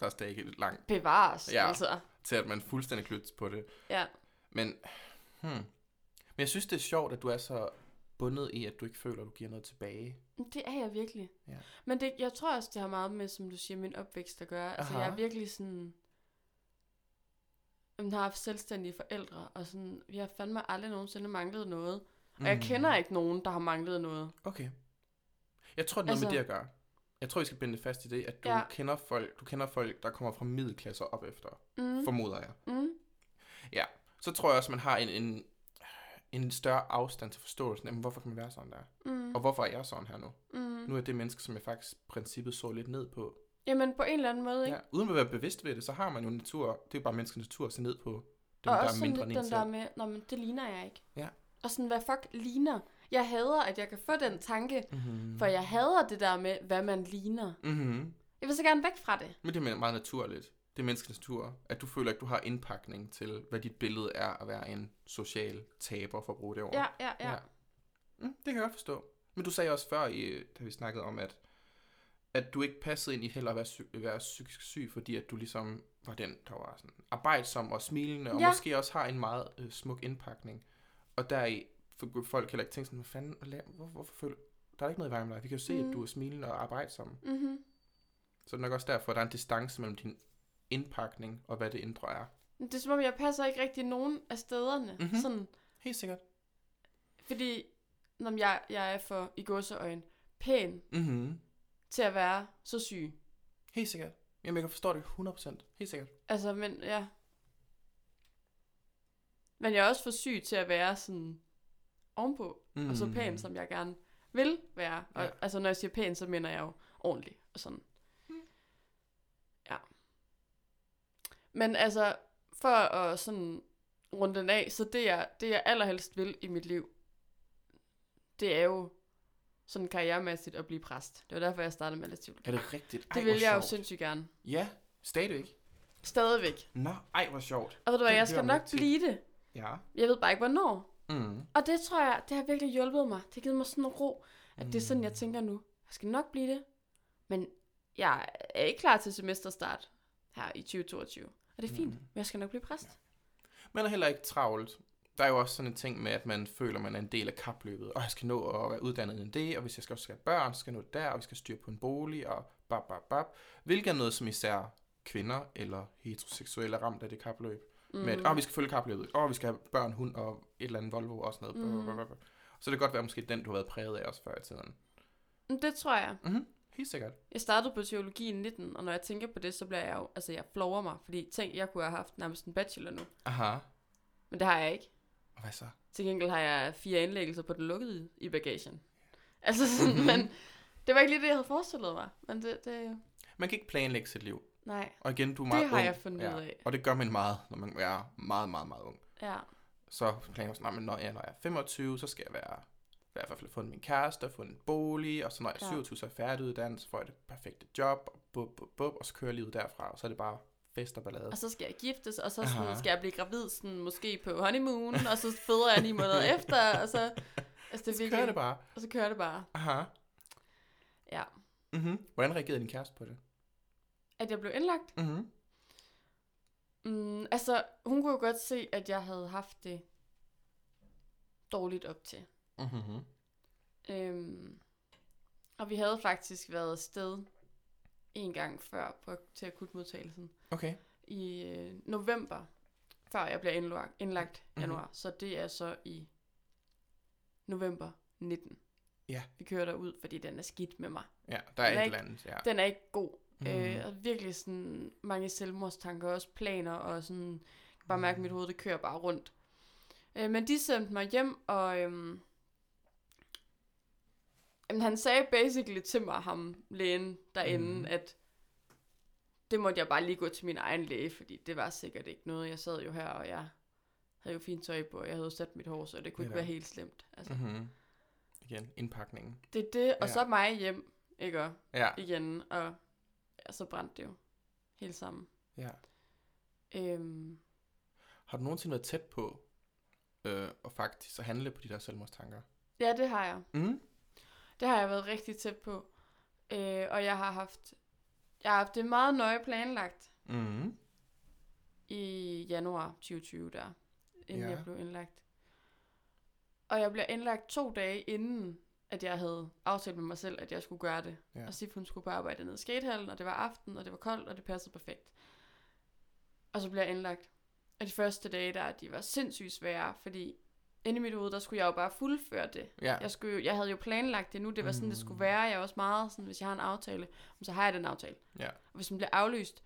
Speaker 3: Der er stadig lidt langt
Speaker 5: Bevares,
Speaker 3: Ja.
Speaker 5: altså.
Speaker 3: til, at man fuldstændig lytter på det.
Speaker 5: Ja.
Speaker 3: Men, hmm. Men jeg synes, det er sjovt, at du er så bundet i, at du ikke føler, at du giver noget tilbage.
Speaker 5: Det er jeg virkelig.
Speaker 3: Ja.
Speaker 5: Men det, jeg tror også, det har meget med, som du siger, min opvækst at gøre. Altså,
Speaker 3: Aha.
Speaker 5: jeg er virkelig sådan... Jeg har haft selvstændige forældre, og sådan, vi har fandme aldrig nogensinde manglet noget. Og jeg
Speaker 3: Mm.
Speaker 5: kender ikke nogen, der har manglet noget.
Speaker 3: Okay. Jeg tror, det er noget
Speaker 5: Altså-
Speaker 3: med det at gøre. Jeg tror, vi skal binde fast i det, at du,
Speaker 5: Ja.
Speaker 3: ja. kender folk, du kender folk, der kommer fra middelklasser op efter,
Speaker 5: Mm.
Speaker 3: formoder jeg.
Speaker 5: Mm.
Speaker 3: Så tror jeg også, man har en, en, en større afstand til forståelsen af, hvorfor kan man være sådan der?
Speaker 5: Mm.
Speaker 3: Og hvorfor er jeg sådan her nu?
Speaker 5: Mm.
Speaker 3: Nu er det menneske, som jeg faktisk princippet så lidt ned på.
Speaker 5: Jamen, på en eller anden måde, ikke?
Speaker 3: Ja, uden at være bevidst ved det, så har man jo natur, det er jo bare menneskets natur at se ned på dem,
Speaker 5: og
Speaker 3: der
Speaker 5: også
Speaker 3: er mindre
Speaker 5: lidt
Speaker 3: end en
Speaker 5: den der
Speaker 3: selv.
Speaker 5: med, Nå, men det ligner jeg ikke.
Speaker 3: Ja.
Speaker 5: Og sådan, hvad fuck ligner? Jeg hader, at jeg kan få den tanke,
Speaker 3: Mm-hmm.
Speaker 5: for jeg hader det der med, hvad man ligner.
Speaker 3: Mm-hmm.
Speaker 5: Jeg vil så gerne væk fra det.
Speaker 3: Men det er meget naturligt. Det er menneskets natur, at du føler, at du har indpakning til, hvad dit billede er at være en social taber, for at bruge det ord.
Speaker 5: Ja, ja, ja.
Speaker 3: Ja. Mm, det kan jeg godt forstå. Men du sagde også før, i, da vi snakkede om, at, at du ikke passede ind i heller at være, psy- være psykisk syg, fordi at du ligesom var den, der var sådan arbejdsom og smilende, og
Speaker 5: Ja.
Speaker 3: måske også har en meget øh, smuk indpakning. Og deri kunne folk heller ikke tænke sådan, hvad fanden, hvor, hvorfor føler der er ikke noget i vejen med dig. Vi kan jo se,
Speaker 5: Mm.
Speaker 3: at du er smilende og arbejdsom.
Speaker 5: Mm-hmm.
Speaker 3: Så det er nok også derfor, at der er en distance mellem din indpakning og hvad det indre er.
Speaker 5: Det er som om, jeg passer ikke rigtig nogen af stederne.
Speaker 3: Mhm.
Speaker 5: Mm-hmm. Sådan,
Speaker 3: Helt sikkert.
Speaker 5: fordi når jeg, jeg er for, i godseøjen, pæn
Speaker 3: Mhm.
Speaker 5: til at være så syg.
Speaker 3: Helt sikkert. Jamen, jeg kan forstå det 100%. Helt sikkert.
Speaker 5: Altså, men ja. Men jeg er også for syg til at være sådan ovenpå, mm. og så pæn, som jeg gerne vil være. Og,
Speaker 3: Ja.
Speaker 5: Altså, når jeg siger pæn, så mener jeg jo ordentlig og sådan. Ja. Men altså, for at sådan runde den af, så det jeg, det jeg allerhelst vil i mit liv, det er jo sådan karrieremæssigt at blive præst. Det var derfor, jeg startede med teologi.
Speaker 3: Er det rigtigt? Ej,
Speaker 5: Det vil jeg jo
Speaker 3: sjovt.
Speaker 5: sindssygt gerne.
Speaker 3: Ja, stadigvæk.
Speaker 5: Stadigvæk.
Speaker 3: Nå, ej, hvor sjovt.
Speaker 5: Og ved du hvad, jeg skal nok blive det.
Speaker 3: Ja.
Speaker 5: Jeg ved bare ikke, hvornår.
Speaker 3: Mm.
Speaker 5: Og det tror jeg, det har virkelig hjulpet mig. Det har givet mig sådan en ro, at det er sådan, jeg
Speaker 3: Mm.
Speaker 5: tænker nu. Jeg skal nok blive det. Men jeg er ikke klar til semesterstart her i 2022. Og det er fint,
Speaker 3: Mm.
Speaker 5: men jeg skal nok blive præst.
Speaker 3: Man er heller ikke travlt. Der er jo også sådan en ting med, at man føler, at man er en del af kapløbet. Og jeg skal nå at være uddannet i det, og hvis jeg skal også have børn, så skal jeg nå der, og vi skal styre på en bolig, og bap, bap, bap. Hvilket er noget, som især kvinder eller heteroseksuelle er ramt af det kapløb. Mm. Med at, åh, vi skal følge kapløbet. Åh, vi skal have børn, hund og et eller andet Volvo og sådan noget.
Speaker 5: Mm.
Speaker 3: Mm. Så det kan godt være måske den, du har været præget af også før i tiden.
Speaker 5: Men det tror jeg.
Speaker 3: Mm-hmm. Helt sikkert.
Speaker 5: Jeg startede på teologi i 19, og når jeg tænker på det, så bliver jeg jo, altså jeg flover mig, fordi tænk, jeg kunne have haft nærmest en bachelor nu.
Speaker 3: Aha.
Speaker 5: Men det har jeg ikke.
Speaker 3: Og hvad så?
Speaker 5: Til gengæld har jeg fire indlæggelser på den lukkede i bagagen. Altså sådan,
Speaker 3: Mhm.
Speaker 5: men det var ikke lige det, jeg havde forestillet mig. Men det, det
Speaker 3: Man kan ikke planlægge sit liv.
Speaker 5: Nej,
Speaker 3: Og igen, du er
Speaker 5: det
Speaker 3: meget
Speaker 5: har
Speaker 3: ung.
Speaker 5: jeg fundet ud af.
Speaker 3: Og det gør man meget, når man er meget, meget, meget ung.
Speaker 5: Ja.
Speaker 3: Så planlægger man sådan, "Nå, men når jeg, når jeg er 25, så skal jeg være, i hvert fald fundet min kæreste, fundet en bolig, og så når jeg er
Speaker 5: Ja.
Speaker 3: 27, så er jeg færdiguddannet, så får jeg det perfekte job, og, bub, bub, bub, og så kører livet derfra, og så er det bare fest og ballade.
Speaker 5: Og så skal jeg giftes, og så
Speaker 3: Aha.
Speaker 5: sådan, skal jeg blive gravid sådan, måske på honeymoon, og så føder jeg ni måneder efter, og så... Altså, det er
Speaker 3: så
Speaker 5: virkelig,
Speaker 3: kører det bare.
Speaker 5: Og så kører det bare.
Speaker 3: Aha.
Speaker 5: Ja.
Speaker 3: Mm-hmm. Hvordan reagerede din kæreste på det?
Speaker 5: At jeg blev indlagt?
Speaker 3: Mm-hmm.
Speaker 5: Mm, altså, hun kunne jo godt se, at jeg havde haft det dårligt op til.
Speaker 3: Mm-hmm.
Speaker 5: Øhm, og vi havde faktisk været afsted en gang før på, til akutmodtagelsen
Speaker 3: Okay.
Speaker 5: i øh, november, før jeg bliver indlagt, indlagt
Speaker 3: Mhm.
Speaker 5: januar. Så det er så i november 19.
Speaker 3: Ja.
Speaker 5: Vi kører derud, fordi den er skidt med mig.
Speaker 3: Ja, der er
Speaker 5: Den er
Speaker 3: et
Speaker 5: ikke-
Speaker 3: eller andet, ja.
Speaker 5: Den er ikke god. Mm. Øh, og virkelig sådan mange selvmordstanker, også planer, og sådan, bare mærke, at mit hoved, det kører bare rundt. Øh, men de sendte mig hjem, og øhm, jamen, han sagde basically til mig, ham lægen derinde, mm. at det måtte jeg bare lige gå til min egen læge, fordi det var sikkert ikke noget. Jeg sad jo her, og jeg havde jo fint tøj på, og jeg havde jo sat mit hår, så det kunne
Speaker 3: Det
Speaker 5: ikke være helt slemt. Altså, mm.
Speaker 3: Mm-hmm. Igen, indpakningen.
Speaker 5: Det er det, og
Speaker 3: Ja.
Speaker 5: så mig hjem, ikke? Og
Speaker 3: Ja,
Speaker 5: igen, og så brændte det jo helt sammen.
Speaker 3: ja.
Speaker 5: Øhm,
Speaker 3: Har du nogensinde været tæt på øh, at faktisk at handle på de der selvmordstanker?
Speaker 5: ja, det har jeg.
Speaker 3: Mm.
Speaker 5: Det har jeg været rigtig tæt på. Øh, og jeg har haft jeg har haft det meget nøje planlagt
Speaker 3: Mm.
Speaker 5: i januar 2020 der, inden
Speaker 3: Ja.
Speaker 5: jeg blev indlagt. Og jeg blev indlagt to dage inden, at jeg havde aftalt med mig selv, at jeg skulle gøre det.
Speaker 3: Ja.
Speaker 5: Og Sif, hun skulle på arbejde nede i skatehallen, og det var aften, og det var koldt, og det passede perfekt. Og så blev jeg indlagt. Og de første dage der, de var sindssygt svære, fordi inde i mit hoved, der skulle jeg jo bare fuldføre det.
Speaker 3: Ja.
Speaker 5: Jeg, skulle, jeg havde jo planlagt det nu, det var sådan, det skulle
Speaker 3: Mm.
Speaker 5: være. Jeg er også meget sådan, hvis jeg har en aftale, så har jeg den aftale.
Speaker 3: Ja.
Speaker 5: Og hvis den bliver aflyst,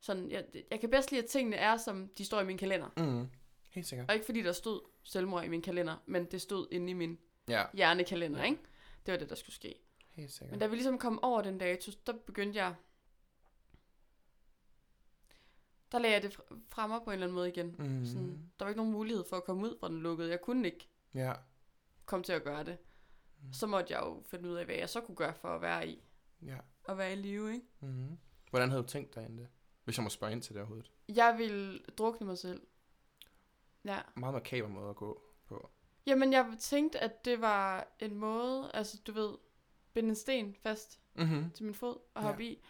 Speaker 5: sådan, jeg, jeg kan bedst lide, at tingene er, som de står i min kalender.
Speaker 3: Mm. Helt sikkert.
Speaker 5: Og ikke fordi der stod selvmord i min kalender, men det stod inde i min
Speaker 3: Ja,
Speaker 5: hjernekalender, ikke? Det var det, der skulle ske.
Speaker 3: helt sikkert.
Speaker 5: Men da vi ligesom kom over den dato, der begyndte jeg der lagde jeg det fr- fra mig på en eller anden måde igen.
Speaker 3: Mm.
Speaker 5: Sådan, der var ikke nogen mulighed for at komme ud fra den lukkede. Jeg kunne ikke
Speaker 3: Ja.
Speaker 5: komme til at gøre det.
Speaker 3: Mm.
Speaker 5: Så måtte jeg jo finde ud af, hvad jeg så kunne gøre for at være i.
Speaker 3: Ja.
Speaker 5: At være i live, ikke?
Speaker 3: Mm. Hvordan havde du tænkt dig det? Hvis jeg må spørge ind til det overhovedet.
Speaker 5: Jeg ville drukne mig selv. Ja.
Speaker 3: Meget makaber måde at gå på.
Speaker 5: Jamen, jeg tænkte, at det var en måde, altså du ved, binde en sten fast
Speaker 3: Mhm.
Speaker 5: til min fod og
Speaker 3: Ja.
Speaker 5: hoppe i.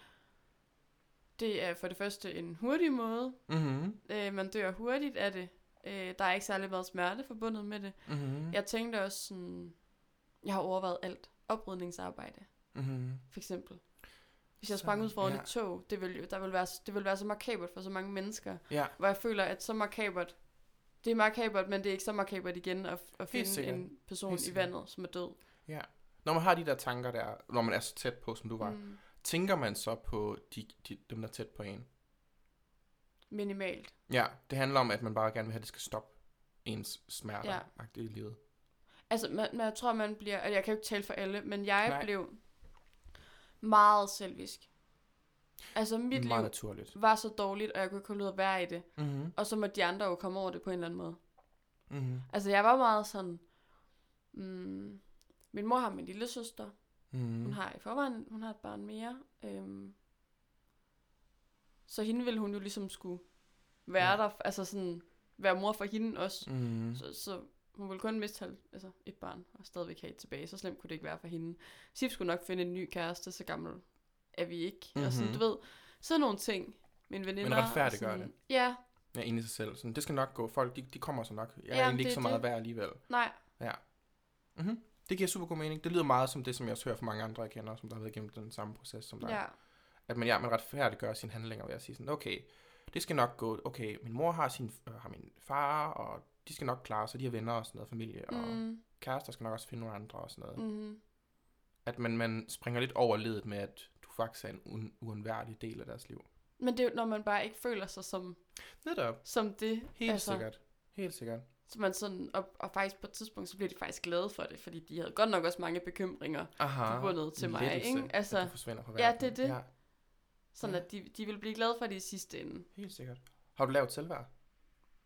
Speaker 5: Det er for det første en hurtig måde.
Speaker 3: Mhm.
Speaker 5: Øh, man dør hurtigt af det. Øh, der er ikke særlig meget smerte forbundet med det.
Speaker 3: Mhm.
Speaker 5: Jeg tænkte også sådan, jeg har overvejet alt. Oprydningsarbejde,
Speaker 3: Mhm.
Speaker 5: for eksempel. Hvis jeg
Speaker 3: Så,
Speaker 5: sprang ud foran
Speaker 3: ja.
Speaker 5: et tog, det ville, der ville være, det ville være så makabert for så mange mennesker.
Speaker 3: Ja.
Speaker 5: Hvor jeg føler, at så makabert, det er makabert, men det er ikke så makabert igen at, at finde
Speaker 3: sikkert.
Speaker 5: en person i vandet, som er død.
Speaker 3: Ja. Når man har de der tanker der, når man er så tæt på, som du var, mm. Tænker man så på de, de, dem, der er tæt på en?
Speaker 5: minimalt.
Speaker 3: Ja, det handler om, at man bare gerne vil have, at det skal stoppe ens smerter
Speaker 5: Ja.
Speaker 3: i livet.
Speaker 5: Altså, man, man, jeg tror, man bliver... Og jeg kan jo ikke tale for alle, men jeg
Speaker 3: Nej.
Speaker 5: blev meget selvisk. Altså, mit
Speaker 3: Meget
Speaker 5: liv
Speaker 3: naturligt.
Speaker 5: var så dårligt, og jeg kunne ikke holde ud at være i det.
Speaker 3: Mhm.
Speaker 5: Og så må de andre jo komme over det på en eller anden måde.
Speaker 3: Mhm.
Speaker 5: Altså, jeg var meget sådan... Mm, min mor har min lille søster. Hun
Speaker 3: Mhm.
Speaker 5: har i forvejen, hun har et barn mere. Øhm, så hende ville hun jo ligesom skulle være
Speaker 3: Ja.
Speaker 5: der, altså sådan, være mor for hende også.
Speaker 3: Mhm.
Speaker 5: Så, så hun ville kun miste halv, altså et barn, og stadigvæk have et tilbage. Så slemt kunne det ikke være for hende. Sif skulle nok finde en ny kæreste, så gammel er vi ikke. Mm-hmm. Og sådan,
Speaker 3: Mhm.
Speaker 5: du ved, sådan nogle ting. Mine veninder. og
Speaker 3: retfærdiggør
Speaker 5: sådan-
Speaker 3: det.
Speaker 5: Ja,
Speaker 3: Ja, inde i sig selv. Sådan, det skal nok gå. Folk, de, de kommer så nok. Jeg er
Speaker 5: Jamen,
Speaker 3: egentlig ikke så
Speaker 5: er
Speaker 3: meget
Speaker 5: det.
Speaker 3: værd alligevel.
Speaker 5: nej,
Speaker 3: Mhm. Det giver super god mening. Det lyder meget som det, som jeg også hører fra mange andre, jeg kender, som der har været igennem den samme proces som dig.
Speaker 5: ja.
Speaker 3: At man, ja, man retfærdiggør sine handlinger ved at sige sådan, okay, det skal nok gå, okay, min mor har, sin, øh, har min far, og de skal nok klare sig, de har venner og sådan noget, familie, og
Speaker 5: Mm,
Speaker 3: kærester skal nok også finde nogle andre og sådan noget.
Speaker 5: mm,
Speaker 3: At man, man springer lidt over ledet med, at du faktisk er en un, uundværlig del af deres liv.
Speaker 5: men det er jo, når man bare ikke føler sig som,
Speaker 3: Netop.
Speaker 5: som det.
Speaker 3: Helt altså. sikkert. Helt sikkert.
Speaker 5: Så man sådan, og, og faktisk på et tidspunkt, så bliver de faktisk glade for det, fordi de havde godt nok også mange bekymringer,
Speaker 3: Aha.
Speaker 5: Forbundet til mig,
Speaker 3: Lettelse,
Speaker 5: ikke?
Speaker 3: at
Speaker 5: Altså,
Speaker 3: du forsvinder fra
Speaker 5: ja,
Speaker 3: verden.
Speaker 5: det er det.
Speaker 3: Ja,
Speaker 5: sådan
Speaker 3: Ja.
Speaker 5: at de, de vil blive glade for det i sidste ende.
Speaker 3: helt sikkert. Har du lavet selvværd?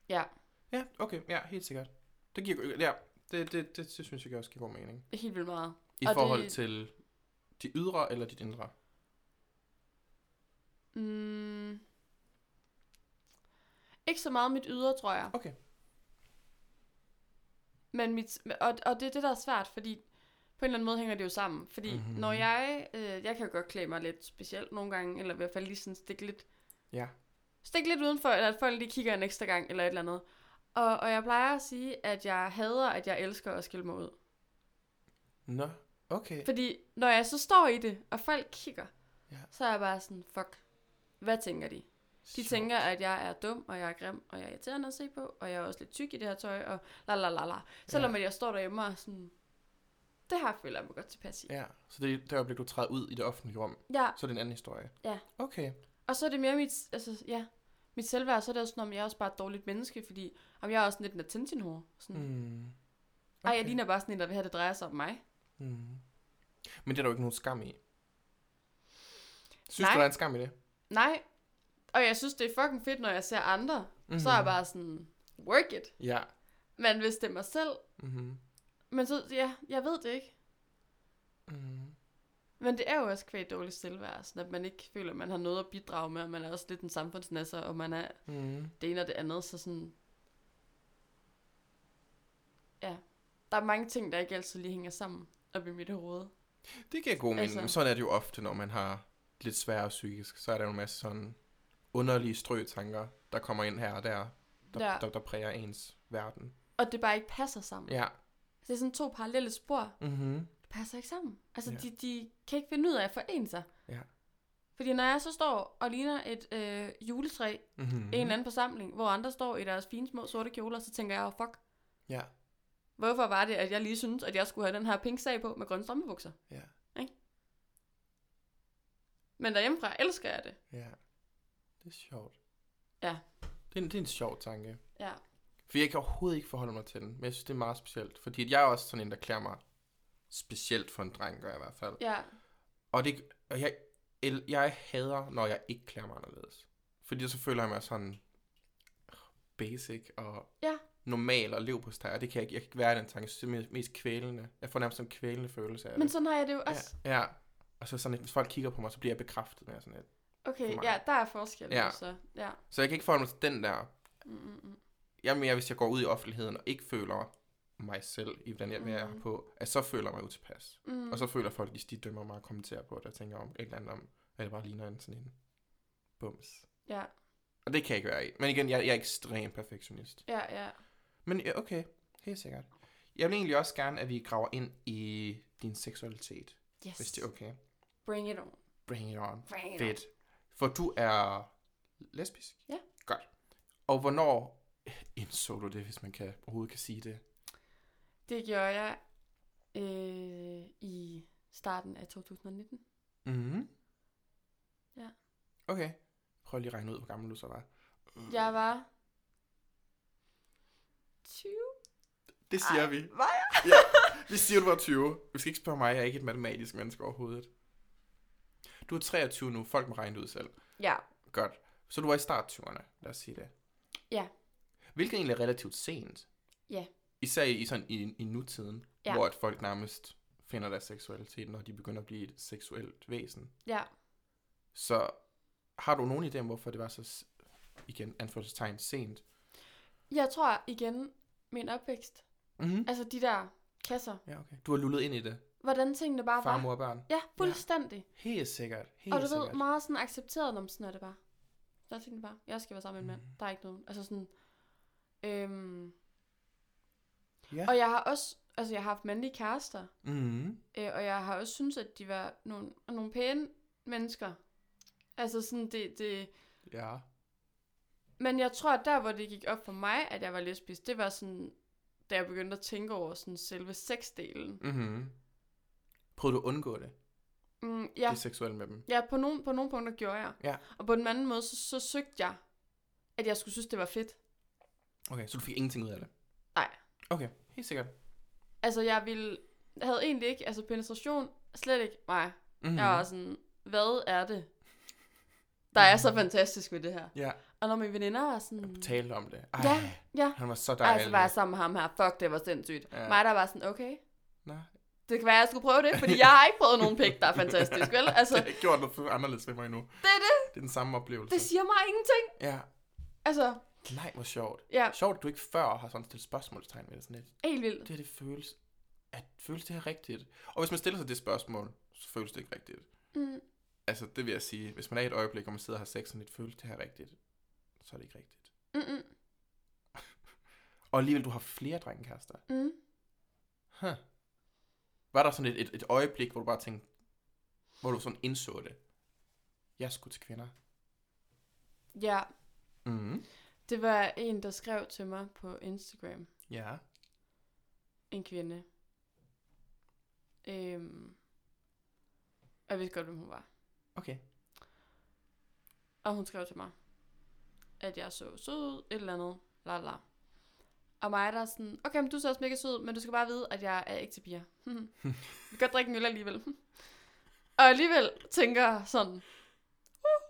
Speaker 5: Ja,
Speaker 3: Ja, okay, ja, helt sikkert. Det giver, ja, det, det, det, det synes jeg også giver god mening.
Speaker 5: helt vildt meget.
Speaker 3: I
Speaker 5: Og
Speaker 3: forhold
Speaker 5: det-
Speaker 3: til de ydre eller dit indre?
Speaker 5: Mm, ikke så meget mit ydre, tror jeg.
Speaker 3: Okay.
Speaker 5: Men mit, og, og det er det, der er svært, fordi på en eller anden måde hænger det jo sammen. Fordi
Speaker 3: Mhm.
Speaker 5: mm-hmm. når jeg, øh, jeg kan jo godt klæde mig lidt specielt nogle gange, eller i hvert fald lige sådan stikke lidt,
Speaker 3: Ja.
Speaker 5: stikke lidt udenfor, eller at folk lige kigger en ekstra gang, eller et eller andet. Og, og jeg plejer at sige, at jeg hader, at jeg elsker at skille mig ud.
Speaker 3: Nå, okay.
Speaker 5: Fordi når jeg så står i det, og folk kigger,
Speaker 3: Ja.
Speaker 5: så er jeg bare sådan, fuck, hvad tænker de? De
Speaker 3: Sjovt.
Speaker 5: tænker, at jeg er dum, og jeg er grim, og jeg er irriterende at se på, og jeg er også lidt tyk i det her tøj, og la la la la. Selvom
Speaker 3: Ja.
Speaker 5: jeg står derhjemme og sådan, det her føler jeg mig godt tilpas i.
Speaker 3: Ja, så det er det øjeblik, du træder ud i det offentlige rum,
Speaker 5: ja.
Speaker 3: så er det en anden historie.
Speaker 5: Ja.
Speaker 3: Okay.
Speaker 5: Og så er det mere mit, altså, ja, mit selvværd, så er det også sådan, om jeg er også bare et dårligt menneske, fordi om jeg er også lidt en attention whore. Sådan, mm.
Speaker 3: Mm.
Speaker 5: Ej, jeg ligner bare sådan en, der vil have, det drejer sig om mig.
Speaker 3: Mm. Men det er der jo ikke nogen skam i. Synes
Speaker 5: Nej.
Speaker 3: du, der er en skam i det?
Speaker 5: Nej, og jeg synes, det er fucking fedt, når jeg ser andre. Mm.
Speaker 3: Mhm.
Speaker 5: Så er jeg bare sådan, work it.
Speaker 3: Ja.
Speaker 5: Men hvis det er mig selv,
Speaker 3: Mm-hmm.
Speaker 5: men så, ja, jeg ved det ikke.
Speaker 3: Mm.
Speaker 5: Men det er jo også kvæg dårligt selvværd, sådan at man ikke føler, at man har noget at bidrage med, og man er også lidt en samfundsnasser, og man er
Speaker 3: Mm.
Speaker 5: det ene og det andet, så sådan... Ja, der er mange ting, der ikke altid lige hænger sammen op i mit hoved.
Speaker 3: Det giver god mening. Altså... Sådan er det jo ofte, når man har lidt sværere psykisk. Så er der jo en masse sådan underlige strøtanker, der kommer ind her og der, der,
Speaker 5: Ja.
Speaker 3: der, der præger ens verden.
Speaker 5: Og det bare ikke passer sammen.
Speaker 3: Ja.
Speaker 5: Det er sådan to parallelle spor.
Speaker 3: Mm-hmm.
Speaker 5: Det passer ikke sammen. Altså,
Speaker 3: Ja.
Speaker 5: de, de kan ikke finde ud af at forene sig.
Speaker 3: Ja.
Speaker 5: Fordi når jeg så står og ligner et øh, juletræ
Speaker 3: Mm-hmm.
Speaker 5: i en eller anden forsamling, hvor andre står i deres fine små sorte kjoler, så tænker jeg jo, fuck,
Speaker 3: Ja.
Speaker 5: Hvorfor var det, at jeg lige synes, at jeg skulle have den her pink sag på med grønne strømpebukser?
Speaker 3: Ja.
Speaker 5: Men derhjemmefra elsker jeg det.
Speaker 3: Ja. Det er sjovt.
Speaker 5: Ja.
Speaker 3: Det er, en, det er en sjov tanke.
Speaker 5: Ja.
Speaker 3: For jeg kan overhovedet ikke forholde mig til den, men jeg synes, det er meget specielt. Fordi jeg er også sådan en, der klæder mig specielt for en dreng, gør jeg i hvert fald.
Speaker 5: Ja.
Speaker 3: Og, det, og jeg, jeg hader, når jeg ikke klæder mig anderledes. Fordi så føler jeg mig sådan basic og
Speaker 5: Ja.
Speaker 3: Normal og lev på steg, og det kan jeg ikke, jeg kan ikke være i den tanke. Jeg det er mest, kvælende. Jeg får nærmest sådan en kvælende følelse af
Speaker 5: Men
Speaker 3: det.
Speaker 5: sådan har jeg det jo også.
Speaker 3: Ja, ja. Og så sådan, hvis folk kigger på mig, så bliver jeg bekræftet med sådan lidt.
Speaker 5: Okay, ja, der er forskel.
Speaker 3: Ja.
Speaker 5: Så, ja.
Speaker 3: Så jeg kan ikke forholde mig til den der.
Speaker 5: Mm, mm, mm.
Speaker 3: Jeg er mere, hvis jeg går ud i offentligheden og ikke føler mig selv i den jeg er
Speaker 5: Mhm.
Speaker 3: på, at så føler jeg mig utilpas.
Speaker 5: Mm.
Speaker 3: Og så føler folk, hvis de dømmer mig og kommenterer på det, og tænker om et eller andet om, at det bare ligner en sådan en bums.
Speaker 5: Ja,
Speaker 3: Og det kan jeg ikke være i. Men igen, jeg, jeg er ekstrem perfektionist.
Speaker 5: ja, ja.
Speaker 3: Men ja, okay, helt sikkert. Jeg vil egentlig også gerne, at vi graver ind i din seksualitet,
Speaker 5: Yes.
Speaker 3: hvis det er okay.
Speaker 5: Bring it on.
Speaker 3: Bring it on.
Speaker 5: Bring it
Speaker 3: Fedt. For du er lesbisk?
Speaker 5: Ja.
Speaker 3: Godt. Og hvornår indså du det, hvis man kan, overhovedet kan sige det?
Speaker 5: Det gjorde jeg øh, i starten af 2019.
Speaker 3: Mhm.
Speaker 5: Ja.
Speaker 3: Okay. Prøv lige at regne ud, hvor gammel du så var.
Speaker 5: Jeg var 20.
Speaker 3: Det siger
Speaker 5: Ej,
Speaker 3: vi.
Speaker 5: Var jeg?
Speaker 3: Ja, vi siger, du var 20. Du skal ikke spørge mig, jeg er ikke et matematisk menneske overhovedet. Du er 23 nu, folk må regne ud selv.
Speaker 5: Ja.
Speaker 3: Godt. Så du var i start 20'erne, lad os sige det.
Speaker 5: Ja.
Speaker 3: Hvilket egentlig er relativt sent.
Speaker 5: Ja.
Speaker 3: Især i, sådan, i, i nutiden,
Speaker 5: Ja.
Speaker 3: hvor at folk nærmest finder deres seksualitet, når de begynder at blive et seksuelt væsen.
Speaker 5: Ja.
Speaker 3: Så har du nogen idé om, hvorfor det var så, igen, anførselstegn, sent?
Speaker 5: Jeg tror igen, min opvækst,
Speaker 3: Mm-hmm.
Speaker 5: altså de der kasser,
Speaker 3: Ja, okay. Du har lullet ind i det.
Speaker 5: hvordan tingene bare
Speaker 3: Far,
Speaker 5: var.
Speaker 3: mor og børn.
Speaker 5: Ja, fuldstændig.
Speaker 3: Helt sikkert. Helt
Speaker 5: Og du
Speaker 3: sikkert.
Speaker 5: ved, meget sådan accepteret, når sådan er det bare. Der tænkte jeg bare, jeg skal være sammen med en mand.
Speaker 3: Mhm.
Speaker 5: Der er ikke nogen. Altså sådan, øhm,
Speaker 3: Ja.
Speaker 5: Og jeg har også, altså jeg har haft mandlige kærester,
Speaker 3: Mm-hmm.
Speaker 5: øh, og jeg har også synes at de var nogle, nogle pæne mennesker. Altså sådan, det, det,
Speaker 3: Ja.
Speaker 5: Men jeg tror, at der, hvor det gik op for mig, at jeg var lesbisk, det var sådan, da jeg begyndte at tænke over sådan selve sexdelen.
Speaker 3: Mm-hmm. Prøvede du at undgå det?
Speaker 5: Mm,
Speaker 3: Ja. Det seksuelle med dem?
Speaker 5: ja på, nogle, på nogle punkter gjorde jeg.
Speaker 3: Ja.
Speaker 5: Og på den anden måde, så, så søgte jeg, at jeg skulle synes, det var fedt.
Speaker 3: Okay, så du fik ingenting ud af det?
Speaker 5: Nej.
Speaker 3: Okay, helt sikkert.
Speaker 5: Altså, jeg ville, jeg havde egentlig ikke, altså penetration, slet ikke mig.
Speaker 3: Mm-hmm.
Speaker 5: Mm. Jeg var sådan, hvad er det, der er så fantastisk ved det her?
Speaker 3: Ja,
Speaker 5: Og når mine veninder var sådan,
Speaker 3: jeg talte om det. Ej,
Speaker 5: Ja, ja.
Speaker 3: Han var så
Speaker 5: ej,
Speaker 3: dejlig.
Speaker 5: så var jeg sammen med ham her, fuck, det var sindssygt.
Speaker 3: Ja.
Speaker 5: Mig, der var sådan, okay,
Speaker 3: Nå,
Speaker 5: det kan være, jeg skulle prøve det, fordi jeg har ikke prøvet nogen pik, der er fantastisk, vel? Altså,
Speaker 3: det har ikke gjort noget for anderledes ved mig endnu.
Speaker 5: det er det.
Speaker 3: Det er den samme oplevelse.
Speaker 5: Det siger mig ingenting.
Speaker 3: Ja.
Speaker 5: Altså,
Speaker 3: Nej, hvor sjovt.
Speaker 5: ja,
Speaker 3: Sjovt, at du ikke før har sådan stillet spørgsmålstegn ved det sådan lidt.
Speaker 5: helt vildt.
Speaker 3: Det her, det føles, at føles det her rigtigt? Og hvis man stiller sig det spørgsmål, så føles det ikke rigtigt.
Speaker 5: Mm.
Speaker 3: Altså, det vil jeg sige. Hvis man er i et øjeblik, og man sidder og har sex sådan lidt, føles det her rigtigt? Så er det ikke rigtigt.
Speaker 5: Mm-mm.
Speaker 3: Og alligevel, du har flere drengekærester.
Speaker 5: Mm.
Speaker 3: Huh. Var der sådan et, et, et øjeblik, hvor du bare tænkte, hvor du sådan indså det? Jeg skulle til kvinder.
Speaker 5: Ja,
Speaker 3: Mm.
Speaker 5: det var en, der skrev til mig på Instagram.
Speaker 3: Ja.
Speaker 5: En kvinde. Øhm, og jeg vidste godt, hvem hun var.
Speaker 3: Okay.
Speaker 5: Og hun skrev til mig, at jeg så sød ud, et eller andet, la la. Og mig der er sådan, okay, men du ser også mega sød, men du skal bare vide, at jeg er ikke til piger. Vi kan godt drikke en øl alligevel. og alligevel tænker sådan, "Uh,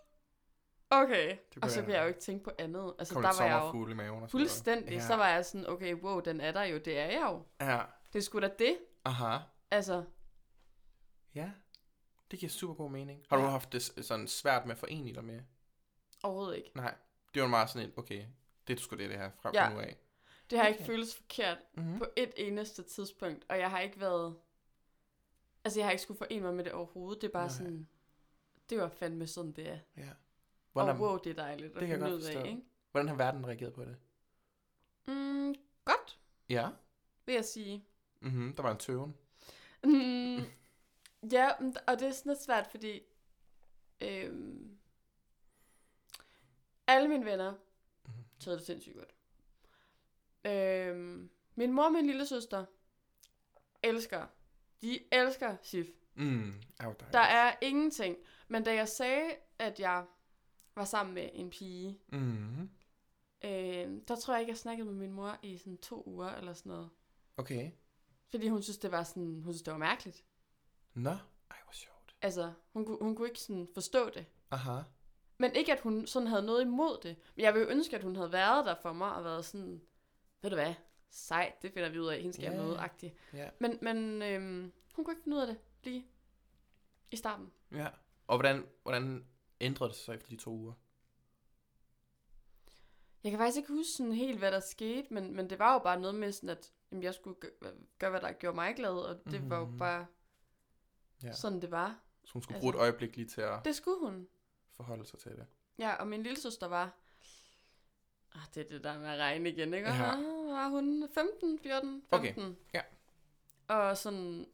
Speaker 5: okay. Og så
Speaker 3: kunne
Speaker 5: jeg jo ikke tænke på andet. Altså,
Speaker 3: Kom
Speaker 5: der var jeg jo
Speaker 3: i maven
Speaker 5: fuldstændig,
Speaker 3: Ja.
Speaker 5: så var jeg sådan, okay, wow, den er der jo, det er jeg jo.
Speaker 3: Ja.
Speaker 5: Det er sgu da det.
Speaker 3: Aha.
Speaker 5: Altså,
Speaker 3: Ja. Det giver super god mening. Har du
Speaker 5: Ja.
Speaker 3: haft det sådan svært med at forene dig med?
Speaker 5: overhovedet ikke.
Speaker 3: Nej. Det var meget sådan et, okay, det er sgu det, det her fra
Speaker 5: Ja.
Speaker 3: nu af.
Speaker 5: Det har
Speaker 3: Okay.
Speaker 5: ikke føltes forkert
Speaker 3: Mm-hmm.
Speaker 5: på et eneste tidspunkt, og jeg har ikke været... Altså, jeg har ikke skulle forene mig med det overhovedet. Det er bare
Speaker 3: Nej.
Speaker 5: sådan... Det var fandme sådan, det er.
Speaker 3: Ja.
Speaker 5: Hvordan, og wow, det er dejligt at
Speaker 3: det
Speaker 5: finde
Speaker 3: godt
Speaker 5: ud af, ikke?
Speaker 3: hvordan har verden reageret på det?
Speaker 5: Mm, godt,
Speaker 3: Ja.
Speaker 5: vil jeg sige.
Speaker 3: Mm-hmm. Der var en tøven.
Speaker 5: Mm, ja, og det er sådan lidt svært, fordi... Øhm, alle mine venner
Speaker 3: Mhm.
Speaker 5: taget det sindssygt godt. Øhm, min mor og min lille søster elsker. De elsker Sif.
Speaker 3: Mm. Dejligt.
Speaker 5: Der er ingenting. Men da jeg sagde, at jeg var sammen med en pige,
Speaker 3: Mm-hmm.
Speaker 5: øh, der tror jeg ikke, jeg snakkede med min mor i sådan to uger eller sådan noget.
Speaker 3: Okay.
Speaker 5: Fordi hun synes, det var sådan, hun synes, det var mærkeligt.
Speaker 3: Nå. Ej, hvor sjovt.
Speaker 5: Altså, hun, hun kunne ikke sådan forstå det.
Speaker 3: Aha.
Speaker 5: Men ikke, at hun sådan havde noget imod det. Men jeg vil jo ønske, at hun havde været der for mig, og været sådan, ved du hvad, sejt, det finder vi ud af, hende skal yeah. agtigt.
Speaker 3: Ja.
Speaker 5: Men, men øhm, hun kunne ikke finde ud af det lige i starten.
Speaker 3: Ja. Og hvordan, hvordan ændrede det sig efter de to uger?
Speaker 5: Jeg kan faktisk ikke huske sådan helt, hvad der skete, men, men det var jo bare noget med sådan, at jamen, jeg skulle gøre, gøre, hvad der gjorde mig glad, og det mm-hmm. var jo
Speaker 3: Mhm.
Speaker 5: bare
Speaker 3: ja.
Speaker 5: sådan, det var.
Speaker 3: Så hun skulle
Speaker 5: Altså-
Speaker 3: bruge et øjeblik lige til at
Speaker 5: Det skulle hun.
Speaker 3: Forholde sig til det.
Speaker 5: Ja, og min lille søster var... Ah, det er det der med at regne igen, ikke?
Speaker 3: Ja.
Speaker 5: Ja. Var hun 15, 14,
Speaker 3: Okay,
Speaker 5: 15?
Speaker 3: ja.
Speaker 5: Og sådan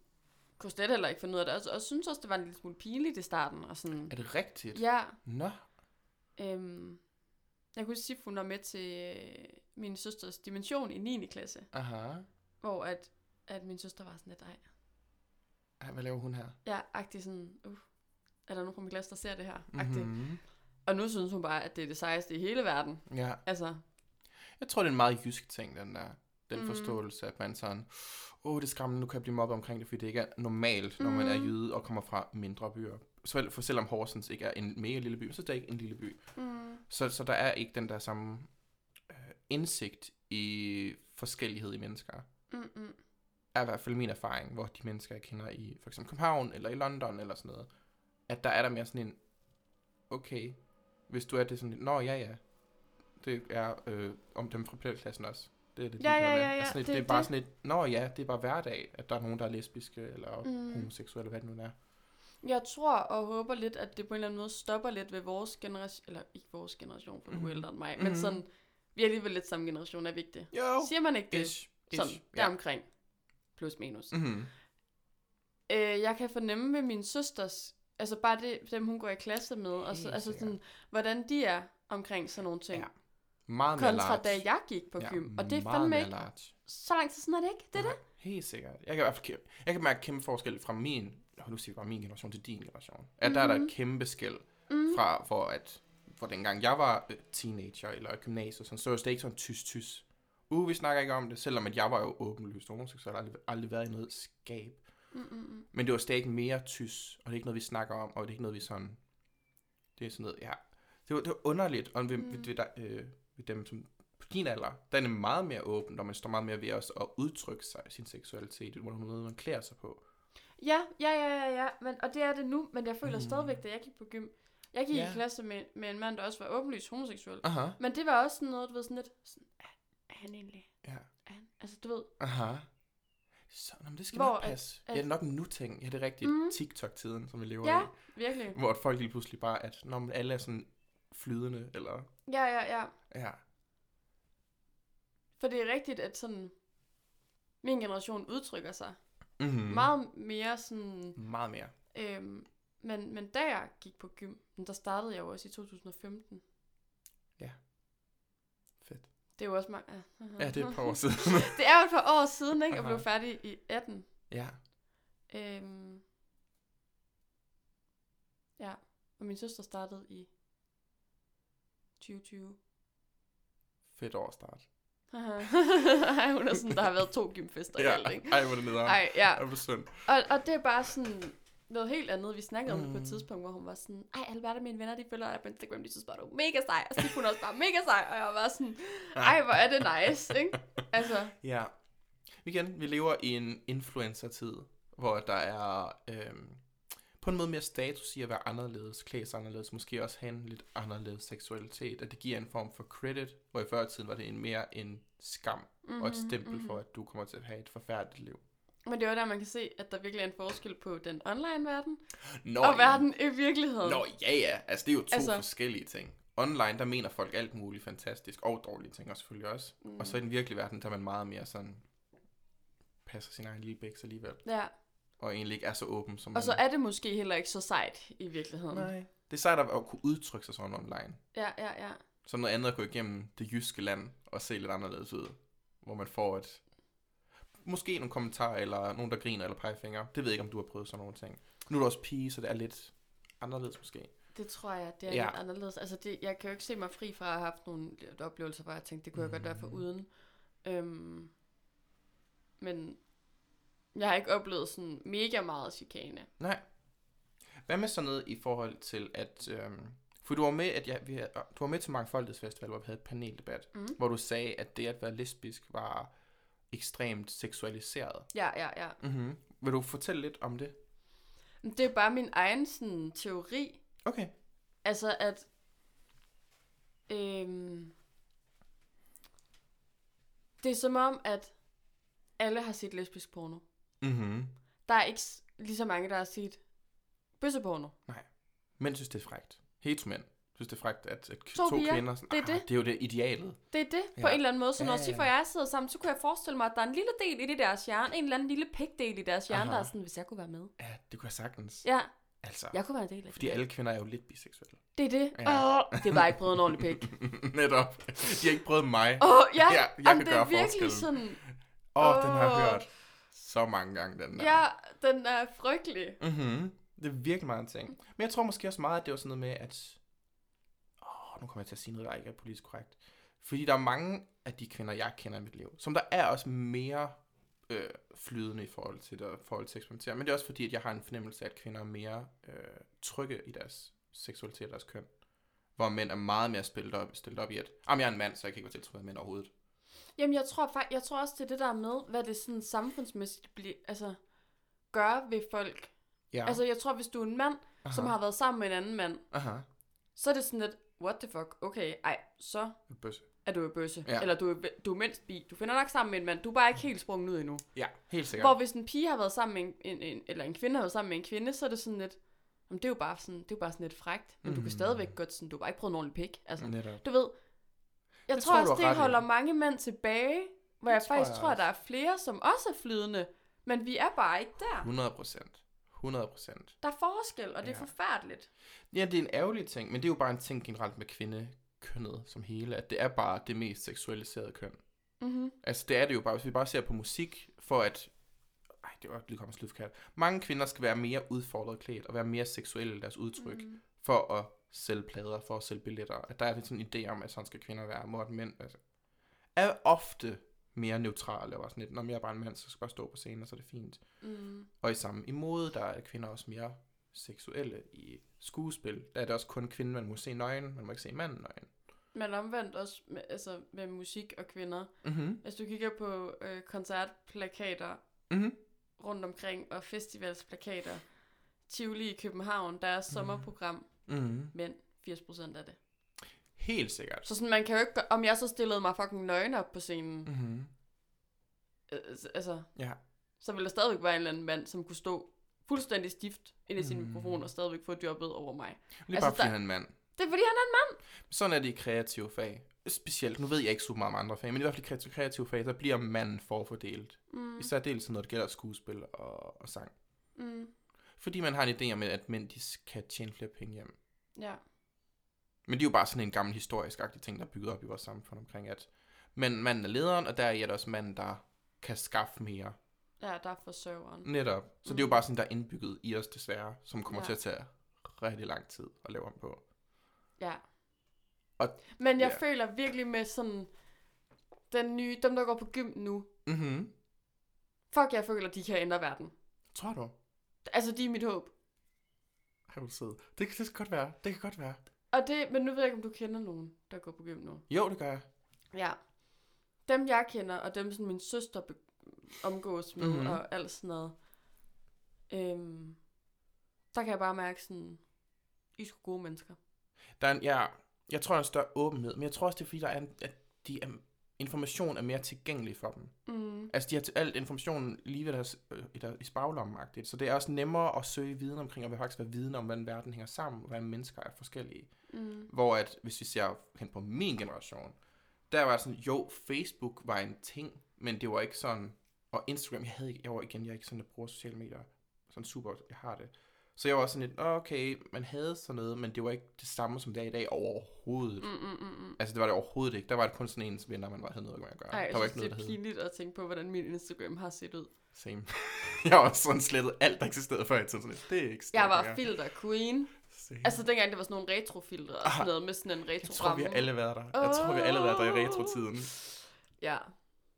Speaker 5: kunne slet heller ikke finde ud af det. Og, og synes også, det var en lille smule pinligt i starten. Og sådan,
Speaker 3: Er det rigtigt?
Speaker 5: ja,
Speaker 3: Nå.
Speaker 5: øhm, jeg kunne sige, at hun var med til øh, min søsters dimension i 9. klasse.
Speaker 3: Aha.
Speaker 5: Hvor at, at min søster var sådan lidt, ej,
Speaker 3: Ej, hvad laver hun her?
Speaker 5: ja, agtig sådan, uh, er der nogen fra min klasse, der ser det her?
Speaker 3: Mm-hmm.
Speaker 5: Og nu synes hun bare, at det er det sejeste i hele verden.
Speaker 3: Ja.
Speaker 5: Altså,
Speaker 3: Jeg tror, det er en meget jysk ting, den der. Den mm. forståelse, at man sådan, åh, oh, det er skræmmende, nu kan jeg blive mobbet omkring det, fordi det ikke er normalt, når man er
Speaker 5: Mhm.
Speaker 3: jyde og kommer fra mindre byer. Så, for selvom Horsens ikke er en mega lille by, så er det ikke en lille by.
Speaker 5: mm,
Speaker 3: Så, så der er ikke den der samme øh, indsigt i forskellighed i mennesker.
Speaker 5: mm, mm.
Speaker 3: er i hvert fald min erfaring, hvor de mennesker, jeg kender i for eksempel København eller i London eller sådan noget, at der er der mere sådan en, okay, hvis du er det sådan, nå ja ja, det er øh, om dem fra klassen også. Det er det,
Speaker 5: Ja, ja, ja, ja,
Speaker 3: Altså, det,
Speaker 5: det
Speaker 3: det,
Speaker 5: er
Speaker 3: bare
Speaker 5: det.
Speaker 3: sådan et, nå ja, det er bare hverdag, at der er nogen, der er lesbiske eller
Speaker 5: Mm.
Speaker 3: mm. homoseksuelle, hvad det nu er.
Speaker 5: Jeg tror og håber lidt, at det på en eller anden måde stopper lidt ved vores generation, eller ikke vores generation, for du er
Speaker 3: Mhm.
Speaker 5: ældre end mig,
Speaker 3: Mhm.
Speaker 5: men sådan, vi er alligevel lidt samme generation, er vi ikke det?
Speaker 3: Jo,
Speaker 5: Siger man ikke det?
Speaker 3: ish, ish,
Speaker 5: Sådan,
Speaker 3: ja.
Speaker 5: deromkring. Plus minus. Mm.
Speaker 3: Mm-hmm.
Speaker 5: Øh, jeg kan fornemme med min søsters, altså bare det, dem hun går i klasse med, og så, altså sådan, hvordan de er omkring sådan nogle ting.
Speaker 3: Ja, Meget mere
Speaker 5: Kontra
Speaker 3: large.
Speaker 5: da jeg gik på gym. Og det er
Speaker 3: meget
Speaker 5: fandme
Speaker 3: mere
Speaker 5: ikke
Speaker 3: large.
Speaker 5: så lang tid siden er det ikke. Det er det.
Speaker 3: Nej, Helt sikkert. Jeg kan i hvert fald kæmpe, jeg kan mærke kæmpe forskel fra min, nu siger bare min generation til din generation. At der er der et kæmpe skæld
Speaker 5: Mm.
Speaker 3: fra, hvor at, hvor dengang jeg var øh, teenager eller gymnasiet, sådan, så var det ikke sådan tys-tys. Uh, vi snakker ikke om det, selvom at jeg var jo åbenlyst homoseksuel, aldrig, aldrig været i noget skab. Men det var stadig mere tys, og det er ikke noget, vi snakker om, og det er ikke noget, vi sådan... Det er sådan noget, ja... Det var, det var underligt, og ved, mm. ved, ved, der, øh, ved dem, som på din alder, der er det meget mere åben, og man står meget mere ved os at udtrykke sig sin seksualitet, hvor noget, man klæder sig på.
Speaker 5: Ja, ja, ja, ja, ja. Men, og det er det nu, men jeg føler
Speaker 3: Mm.
Speaker 5: stadigvæk, da jeg gik på gym. Jeg gik
Speaker 3: Ja.
Speaker 5: i klasse med, med en mand, der også var åbenlyst homoseksuel.
Speaker 3: Aha.
Speaker 5: Men det var også sådan noget, du ved, sådan lidt, sådan, er han egentlig,
Speaker 3: Ja.
Speaker 5: er han, altså du ved,
Speaker 3: Aha. Så, nå, men det skal
Speaker 5: Hvor
Speaker 3: nok
Speaker 5: at-
Speaker 3: passe.
Speaker 5: at-
Speaker 3: ja, det er nok en nu-ting. Ja, det er rigtigt.
Speaker 5: Mhm.
Speaker 3: TikTok-tiden, som vi lever
Speaker 5: ja,
Speaker 3: i.
Speaker 5: virkelig.
Speaker 3: Hvor at folk lige pludselig bare, at når man alle er sådan flydende, eller...
Speaker 5: Ja, ja, ja.
Speaker 3: Ja.
Speaker 5: For det er rigtigt, at sådan, min generation udtrykker sig
Speaker 3: Mm-hmm.
Speaker 5: mm. meget mere sådan,
Speaker 3: Meget mere.
Speaker 5: øhm, men, men da jeg gik på gym, der startede jeg jo også i 2015. Det er jo også mange, ja.
Speaker 3: Ja, det er et par år siden.
Speaker 5: det er jo et par år siden, ikke?
Speaker 3: Aha.
Speaker 5: blev færdig i 18.
Speaker 3: ja.
Speaker 5: Øhm, ja, og min søster startede i 2020.
Speaker 3: Fedt årstart.
Speaker 5: Ej, hun er sådan, der har været to gymfester i
Speaker 3: Ja,
Speaker 5: alt, ikke?
Speaker 3: ej, hvor det nederen.
Speaker 5: Ej, ja.
Speaker 3: Ej, hvor synd.
Speaker 5: Og, og det er bare sådan noget helt andet. Vi snakkede om det på
Speaker 3: Mm.
Speaker 5: et tidspunkt, hvor hun var sådan, ej, Alberta, mine venner, de følger dig på Instagram, de synes bare, du er mega sej. Og så hun også bare mega sej, og jeg var sådan, ej, hvor er det nice, ikke? Altså,
Speaker 3: Ja. Igen, vi lever i en influencer-tid, hvor der er øhm, på en måde mere status i at være anderledes, klæde sig anderledes, måske også have en lidt anderledes seksualitet, at det giver en form for credit, hvor i før tiden var det en mere en skam mm-hmm, og et stempel mm-hmm. for, at du kommer til at have et forfærdeligt liv.
Speaker 5: Men det er jo der, man kan se, at der virkelig er en forskel på den online-verden,
Speaker 3: Nå,
Speaker 5: og verden i virkeligheden.
Speaker 3: Nå, ja, ja. Altså, det er jo to
Speaker 5: Altså-
Speaker 3: forskellige ting. Online, der mener folk alt muligt fantastisk, og dårlige ting og selvfølgelig også. Mm. Og så i den virkelige verden, der er man meget mere sådan, passer sin egen lille bæks alligevel.
Speaker 5: Ja,
Speaker 3: Og egentlig ikke er så åben, som
Speaker 5: og så er det måske heller ikke så sejt i virkeligheden.
Speaker 3: Nej. Det er sejt at at kunne udtrykke sig sådan online.
Speaker 5: Ja, ja, ja.
Speaker 3: Så noget andet at gå igennem det jyske land og se lidt anderledes ud. Hvor man får et... Måske nogle kommentarer, eller nogen, der griner eller peger fingre. Det ved jeg ikke, om du har prøvet sådan nogle ting. Nu er du også pige, så det er lidt anderledes måske.
Speaker 5: Det tror jeg, det er
Speaker 3: Ja.
Speaker 5: lidt anderledes. Altså, det, jeg kan jo ikke se mig fri fra at have haft nogle oplevelser, hvor jeg tænkte, det kunne jeg godt være for
Speaker 3: Mm.
Speaker 5: uden. Øhm, men jeg har ikke oplevet sådan mega meget chikane.
Speaker 3: Nej. Hvad med sådan noget i forhold til, at... Øhm, For du var med, at ja, vi, havde- du var med til Mangfoldighedsfestival, hvor vi havde et paneldebat,
Speaker 5: Mm.
Speaker 3: hvor du sagde, at det at være lesbisk var ekstremt seksualiseret.
Speaker 5: Ja, ja, ja.
Speaker 3: Mm-hmm. Vil du fortælle lidt om det?
Speaker 5: Det er bare min egen sådan, teori.
Speaker 3: Okay.
Speaker 5: Altså, at... Øhm, det er som om, at alle har set lesbisk porno.
Speaker 3: Mm-hmm.
Speaker 5: Der er ikke lige så mange, der har set bøsseporno.
Speaker 3: Mænd synes, det er frægt. Heteromænd synes, det er frægt, at, at
Speaker 5: To
Speaker 3: to,
Speaker 5: piger,
Speaker 3: kvinder... Sådan,
Speaker 5: det er det.
Speaker 3: det er jo det idealet.
Speaker 5: Det er det, på
Speaker 3: Ja.
Speaker 5: en eller anden måde. Så når
Speaker 3: Ja, ja,
Speaker 5: Sif og jeg sidder sammen, så kunne jeg forestille mig, at der er en lille del i det deres hjerne, en eller anden lille pigdel i deres hjerne,
Speaker 3: Aha.
Speaker 5: der er sådan, hvis jeg kunne være med.
Speaker 3: Ja, det kunne jeg sagtens.
Speaker 5: Ja,
Speaker 3: Altså,
Speaker 5: jeg kunne være en del af
Speaker 3: fordi
Speaker 5: det.
Speaker 3: alle kvinder er jo lidt biseksuelle.
Speaker 5: Det er det.
Speaker 3: Ja.
Speaker 5: Åh, det var ikke prøvet en ordentlig pik.
Speaker 3: Netop. De har ikke prøvet mig.
Speaker 5: Åh, oh, ja,
Speaker 3: Ja, jeg
Speaker 5: Jamen,
Speaker 3: kan
Speaker 5: det er
Speaker 3: gøre
Speaker 5: virkelig sådan,
Speaker 3: Åh, oh, den har jeg hørt så mange gange, den der.
Speaker 5: ja, den er frygtelig.
Speaker 3: Mm-hmm. Det er virkelig meget en ting. Men jeg tror måske også meget, at det var sådan noget med, at... Nu kommer jeg til at sige noget, der ikke er politisk korrekt. Fordi der er mange af de kvinder, jeg kender i mit liv, som der er også mere øh, flydende i forhold til, det, i forhold til at eksperimentere. Men det er også fordi, at jeg har en fornemmelse af, at kvinder er mere øh, trygge i deres seksualitet og deres køn. Hvor mænd er meget mere stillet op, stillet op i, at jeg er en mand, så jeg kan ikke være tiltrukket af mænd overhovedet.
Speaker 5: Jamen, jeg tror faktisk, jeg tror også, det er det der med, hvad det sådan samfundsmæssigt bliver, altså, gør ved folk.
Speaker 3: Ja.
Speaker 5: Altså, jeg tror, hvis du er en mand, Aha. som har været sammen med en anden mand,
Speaker 3: Aha.
Speaker 5: så er det sådan lidt, what the fuck, okay, ej, så
Speaker 3: Bøsse.
Speaker 5: er du jo bøsse.
Speaker 3: Ja.
Speaker 5: Eller du er, du er mindst bi. Du finder nok sammen med en mand. Du er bare ikke helt sprunget ud endnu.
Speaker 3: Ja, helt sikkert.
Speaker 5: Hvor hvis en pige har været sammen med en, en, en, eller en kvinde har været sammen med en kvinde, så er det sådan lidt, jamen, det er jo bare sådan, det er jo bare sådan lidt frægt. Men mm. du kan
Speaker 3: Mm.
Speaker 5: stadigvæk godt sådan, du har bare ikke prøvet en ordentlig pik. Altså,
Speaker 3: Netop.
Speaker 5: du ved, jeg
Speaker 3: Det
Speaker 5: tror
Speaker 3: tror
Speaker 5: også, det
Speaker 3: i.
Speaker 5: holder mange mænd tilbage, hvor jeg
Speaker 3: tror
Speaker 5: faktisk
Speaker 3: jeg
Speaker 5: tror, at der er flere, som også er flydende, men vi er bare ikke der.
Speaker 3: 100 procent. 100 procent.
Speaker 5: Der er forskel, og det er
Speaker 3: Ja.
Speaker 5: forfærdeligt.
Speaker 3: Ja, det er en ærgerlig ting, men det er jo bare en ting generelt med kvindekønnet som hele, at det er bare det mest seksualiserede køn.
Speaker 5: Mm-hmm.
Speaker 3: Altså, det er det jo bare, hvis vi bare ser på musik, for at... Ej, det var lige kommet slutforkert. Mange kvinder skal være mere udfordret klædt, og være mere seksuelle i deres udtryk, mm. for at sælge plader, for at sælge billetter. At der er sådan en idé om, at sådan skal kvinder være, at mænd altså, er ofte mere neutrale, og var sådan lidt, når jeg er bare en mand, så skal jeg bare stå på scenen, og så er det fint.
Speaker 5: Mm.
Speaker 3: Og i samme i mode, der er kvinder også mere seksuelle i skuespil. Der er det også kun kvinden, man må se nøgen, man må ikke se manden nøgen.
Speaker 5: Men omvendt også med, altså med musik og kvinder.
Speaker 3: Mhm.
Speaker 5: Hvis du kigger på øh, koncertplakater
Speaker 3: Mhm.
Speaker 5: rundt omkring, og festivalsplakater, Tivoli i København, der er sommerprogram,
Speaker 3: Mhm.
Speaker 5: mænd 80% af det.
Speaker 3: Helt sikkert.
Speaker 5: Så sådan, man kan jo ikke, om jeg så stillede mig fucking nøgen op på scenen,
Speaker 3: Mhm.
Speaker 5: øh, altså,
Speaker 3: Ja.
Speaker 5: så ville der stadigvæk være en eller anden mand, som kunne stå fuldstændig stift ind i sin
Speaker 3: Mm.
Speaker 5: mikrofon og stadigvæk få jobbet over mig.
Speaker 3: Det er
Speaker 5: Altså,
Speaker 3: bare fordi,
Speaker 5: der-
Speaker 3: han er en mand.
Speaker 5: Det er fordi, han er en
Speaker 3: Sådan er det i kreative fag. Specielt, nu ved jeg ikke så meget om andre fag, men i hvert fald i kreative, kreative fag, der bliver manden forfordelt.
Speaker 5: Mm.
Speaker 3: Især dels når det gælder skuespil og, og sang.
Speaker 5: Mm.
Speaker 3: Fordi man har en idé om, at mænd de kan tjene flere penge hjem.
Speaker 5: Ja.
Speaker 3: Men det er jo bare sådan en gammel historisk agtig ting, der er bygget op i vores samfund omkring, at men manden er lederen, og der er der også manden, der kan skaffe mere.
Speaker 5: ja, der er forsørgeren.
Speaker 3: Netop. Så det er jo bare sådan, der er indbygget i os desværre, som kommer
Speaker 5: Ja.
Speaker 3: til at tage rigtig lang tid at lave om på.
Speaker 5: Ja.
Speaker 3: Og-
Speaker 5: Men jeg
Speaker 3: ja.
Speaker 5: føler virkelig med sådan, den nye, dem der går på gym nu,
Speaker 3: Mhm.
Speaker 5: fuck, jeg føler, de kan ændre verden.
Speaker 3: Tror du?
Speaker 5: Altså, de er mit håb.
Speaker 3: Har du sød. Det, kan- det kan godt være. Det kan godt være.
Speaker 5: Og det, men nu ved jeg ikke, om du kender nogen, der går på gym nu.
Speaker 3: Jo, det gør jeg.
Speaker 5: Ja. Dem, jeg kender, og dem, som min søster be- omgås med,
Speaker 3: Mhm.
Speaker 5: mm-hmm. og alt sådan noget, øhm, der kan jeg bare mærke sådan, I er sgu gode mennesker.
Speaker 3: Der er en, ja, jeg tror, der er en større åbenhed, men jeg tror også, det er fordi, der er en, at de er, information er mere tilgængelig for dem.
Speaker 5: Mm.
Speaker 3: Altså, de har til alt informationen lige ved deres, øh, i, der, i så det er også nemmere at søge viden omkring, og vil faktisk være viden om, hvordan verden hænger sammen, og hvordan mennesker er forskellige.
Speaker 5: Mm.
Speaker 3: Hvor at, hvis vi ser hen på min generation, der var sådan, jo, Facebook var en ting, men det var ikke sådan, og Instagram, jeg havde ikke, jeg var igen, jeg er ikke sådan, der bruger sociale medier, sådan super, jeg har det. Så jeg var sådan lidt, "Nå, okay, man havde sådan noget, men det var ikke det samme, som det er i dag overhovedet.
Speaker 5: Mm, mm, mm, mm.
Speaker 3: Altså, det var det overhovedet ikke. Der var det kun sådan ens venner, man var havde noget at gøre.
Speaker 5: Ej, jeg
Speaker 3: der var ikke noget,
Speaker 5: det er pinligt at tænke på, hvordan min Instagram har set ud.
Speaker 3: Same. jeg har også sådan slettet alt, der eksisterede før i tiden. Sådan det er ikke
Speaker 5: Jeg var
Speaker 3: mere.
Speaker 5: filter queen.
Speaker 3: Same.
Speaker 5: Altså dengang det var sådan nogle retrofiltre og sådan noget med sådan en retro
Speaker 3: jeg tror, vi har alle været der. Jeg tror, vi har alle været der i retro-tiden.
Speaker 5: Ja,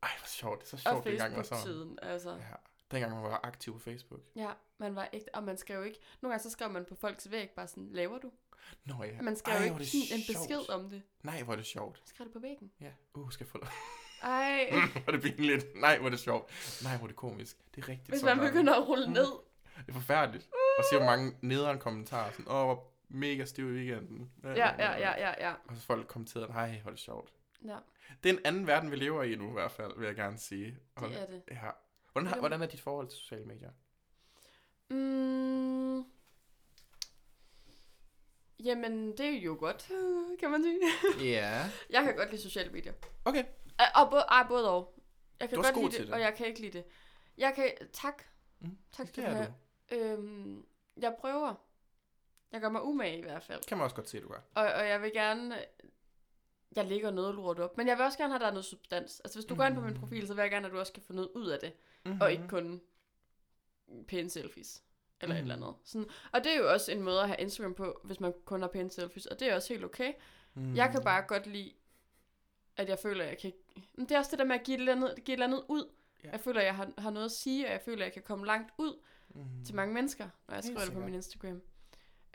Speaker 3: Ej, hvor sjovt. Det er så
Speaker 5: og
Speaker 3: sjovt, det engang var sådan.
Speaker 5: Facebook-tiden, altså.
Speaker 3: Ja. Dengang man var aktiv på Facebook.
Speaker 5: Ja, man var ikke, og man skrev ikke, nogle gange så skrev man på folks væg bare sådan, laver du?
Speaker 3: Nå ja.
Speaker 5: Man skal
Speaker 3: Ej,
Speaker 5: jo
Speaker 3: hvor
Speaker 5: ikke give en besked om det.
Speaker 3: Nej, hvor er det sjovt.
Speaker 5: Skriv det på væggen.
Speaker 3: Ja, uh, skal jeg få dig.
Speaker 5: Ej,
Speaker 3: hvor er det pinligt. Nej, hvor er det sjovt. Nej, hvor er det komisk. Det er rigtigt.
Speaker 5: hvis
Speaker 3: sådan
Speaker 5: man
Speaker 3: der.
Speaker 5: begynder at rulle ned.
Speaker 3: Det er forfærdeligt. Og se, hvor mange nederen kommentarer. Sådan, åh, hvor mega stiv i weekenden.
Speaker 5: Ja, ja, ja, ja, ja.
Speaker 3: Og så folk kommenterede, nej, hvor er det sjovt.
Speaker 5: Ja,
Speaker 3: Det er en anden verden, vi lever i nu i hvert fald, vil jeg gerne sige. Og,
Speaker 5: det er det.
Speaker 3: Ja. Hvordan, har, hvordan er dit forhold til sociale medier?
Speaker 5: Mm. Jamen, det er jo godt, kan man sige.
Speaker 3: Ja.
Speaker 5: Jeg kan godt lide sociale medier.
Speaker 3: Okay.
Speaker 5: Uh, og både, både og. Jeg kan
Speaker 3: Du
Speaker 5: godt
Speaker 3: god
Speaker 5: lide det,
Speaker 3: det.
Speaker 5: og jeg kan ikke lide det. Jeg kan... Tak.
Speaker 3: Mm,
Speaker 5: Tak skal
Speaker 3: det
Speaker 5: du have. Øhm, jeg prøver. Jeg gør mig umage i hvert fald.
Speaker 3: Kan man også godt se, du gør.
Speaker 5: Og, og jeg vil gerne... Jeg lægger noget lort op, men jeg vil også gerne have, at der er noget substans. Altså, hvis du går ind på min profil, så vil jeg gerne, at du også kan få noget ud af det.
Speaker 3: Mm-hmm.
Speaker 5: Og ikke kun pæne selfies. Eller mm. et
Speaker 3: Mhm.
Speaker 5: eller andet. Sådan, og det er jo også en måde at have Instagram på, hvis man kun har pæne selfies. Og det er også helt okay.
Speaker 3: mm.
Speaker 5: Jeg kan bare godt lide, at jeg føler, at jeg kan... Men det er også det der med at give et eller andet, give et eller andet ud.
Speaker 3: Ja.
Speaker 5: Jeg føler, at jeg har, har noget at sige, og jeg føler, at jeg kan komme langt ud
Speaker 3: mm.
Speaker 5: til mange mennesker, når jeg skriver det på min Instagram.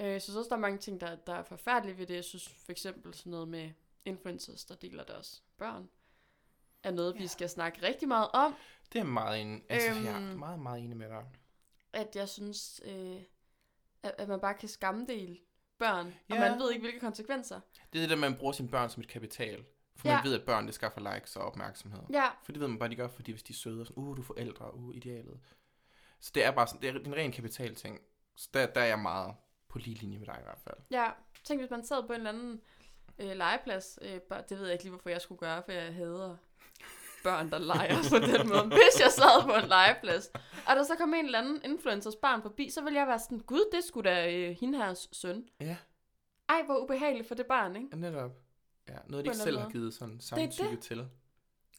Speaker 5: Øh, Jeg synes også, der er mange ting, der, der er forfærdelige ved det. Jeg synes for eksempel sådan noget med influencers, der deler deres børn, er noget, vi skal snakke rigtig meget om.
Speaker 3: Det er meget en, altså, øhm, jeg er
Speaker 5: Øhm.
Speaker 3: meget, meget enig med dig.
Speaker 5: At jeg synes, øh, at, at man bare kan skammedele børn, og
Speaker 3: Ja.
Speaker 5: man ved ikke, hvilke konsekvenser.
Speaker 3: Det er det der, man bruger sine børn som et kapital. For
Speaker 5: Ja.
Speaker 3: man ved, at børn, det skaffer likes og opmærksomhed.
Speaker 5: Ja,
Speaker 3: For det ved man bare, de gør, fordi hvis de er søde, og sådan, uh, du er forældre, uh, idealet. Så det er bare sådan, det er en ren kapitalting. Så der, der er jeg meget på lige linje med dig i hvert fald.
Speaker 5: ja. Tænk, hvis man sad på en eller anden øh, legeplads. Øh, bare, det ved jeg ikke lige, hvorfor jeg skulle gøre, for jeg hader børn, der leger på den måde. Hvis jeg sad på en legeplads, og der så kom en eller anden influencers barn forbi, så ville jeg være sådan, gud, det skulle da øh, hende her søn.
Speaker 3: Ja,
Speaker 5: Ej, hvor ubehageligt for det barn, ikke?
Speaker 3: netop. Ja, noget, de ikke selv har givet sådan
Speaker 5: det.
Speaker 3: samtykke til.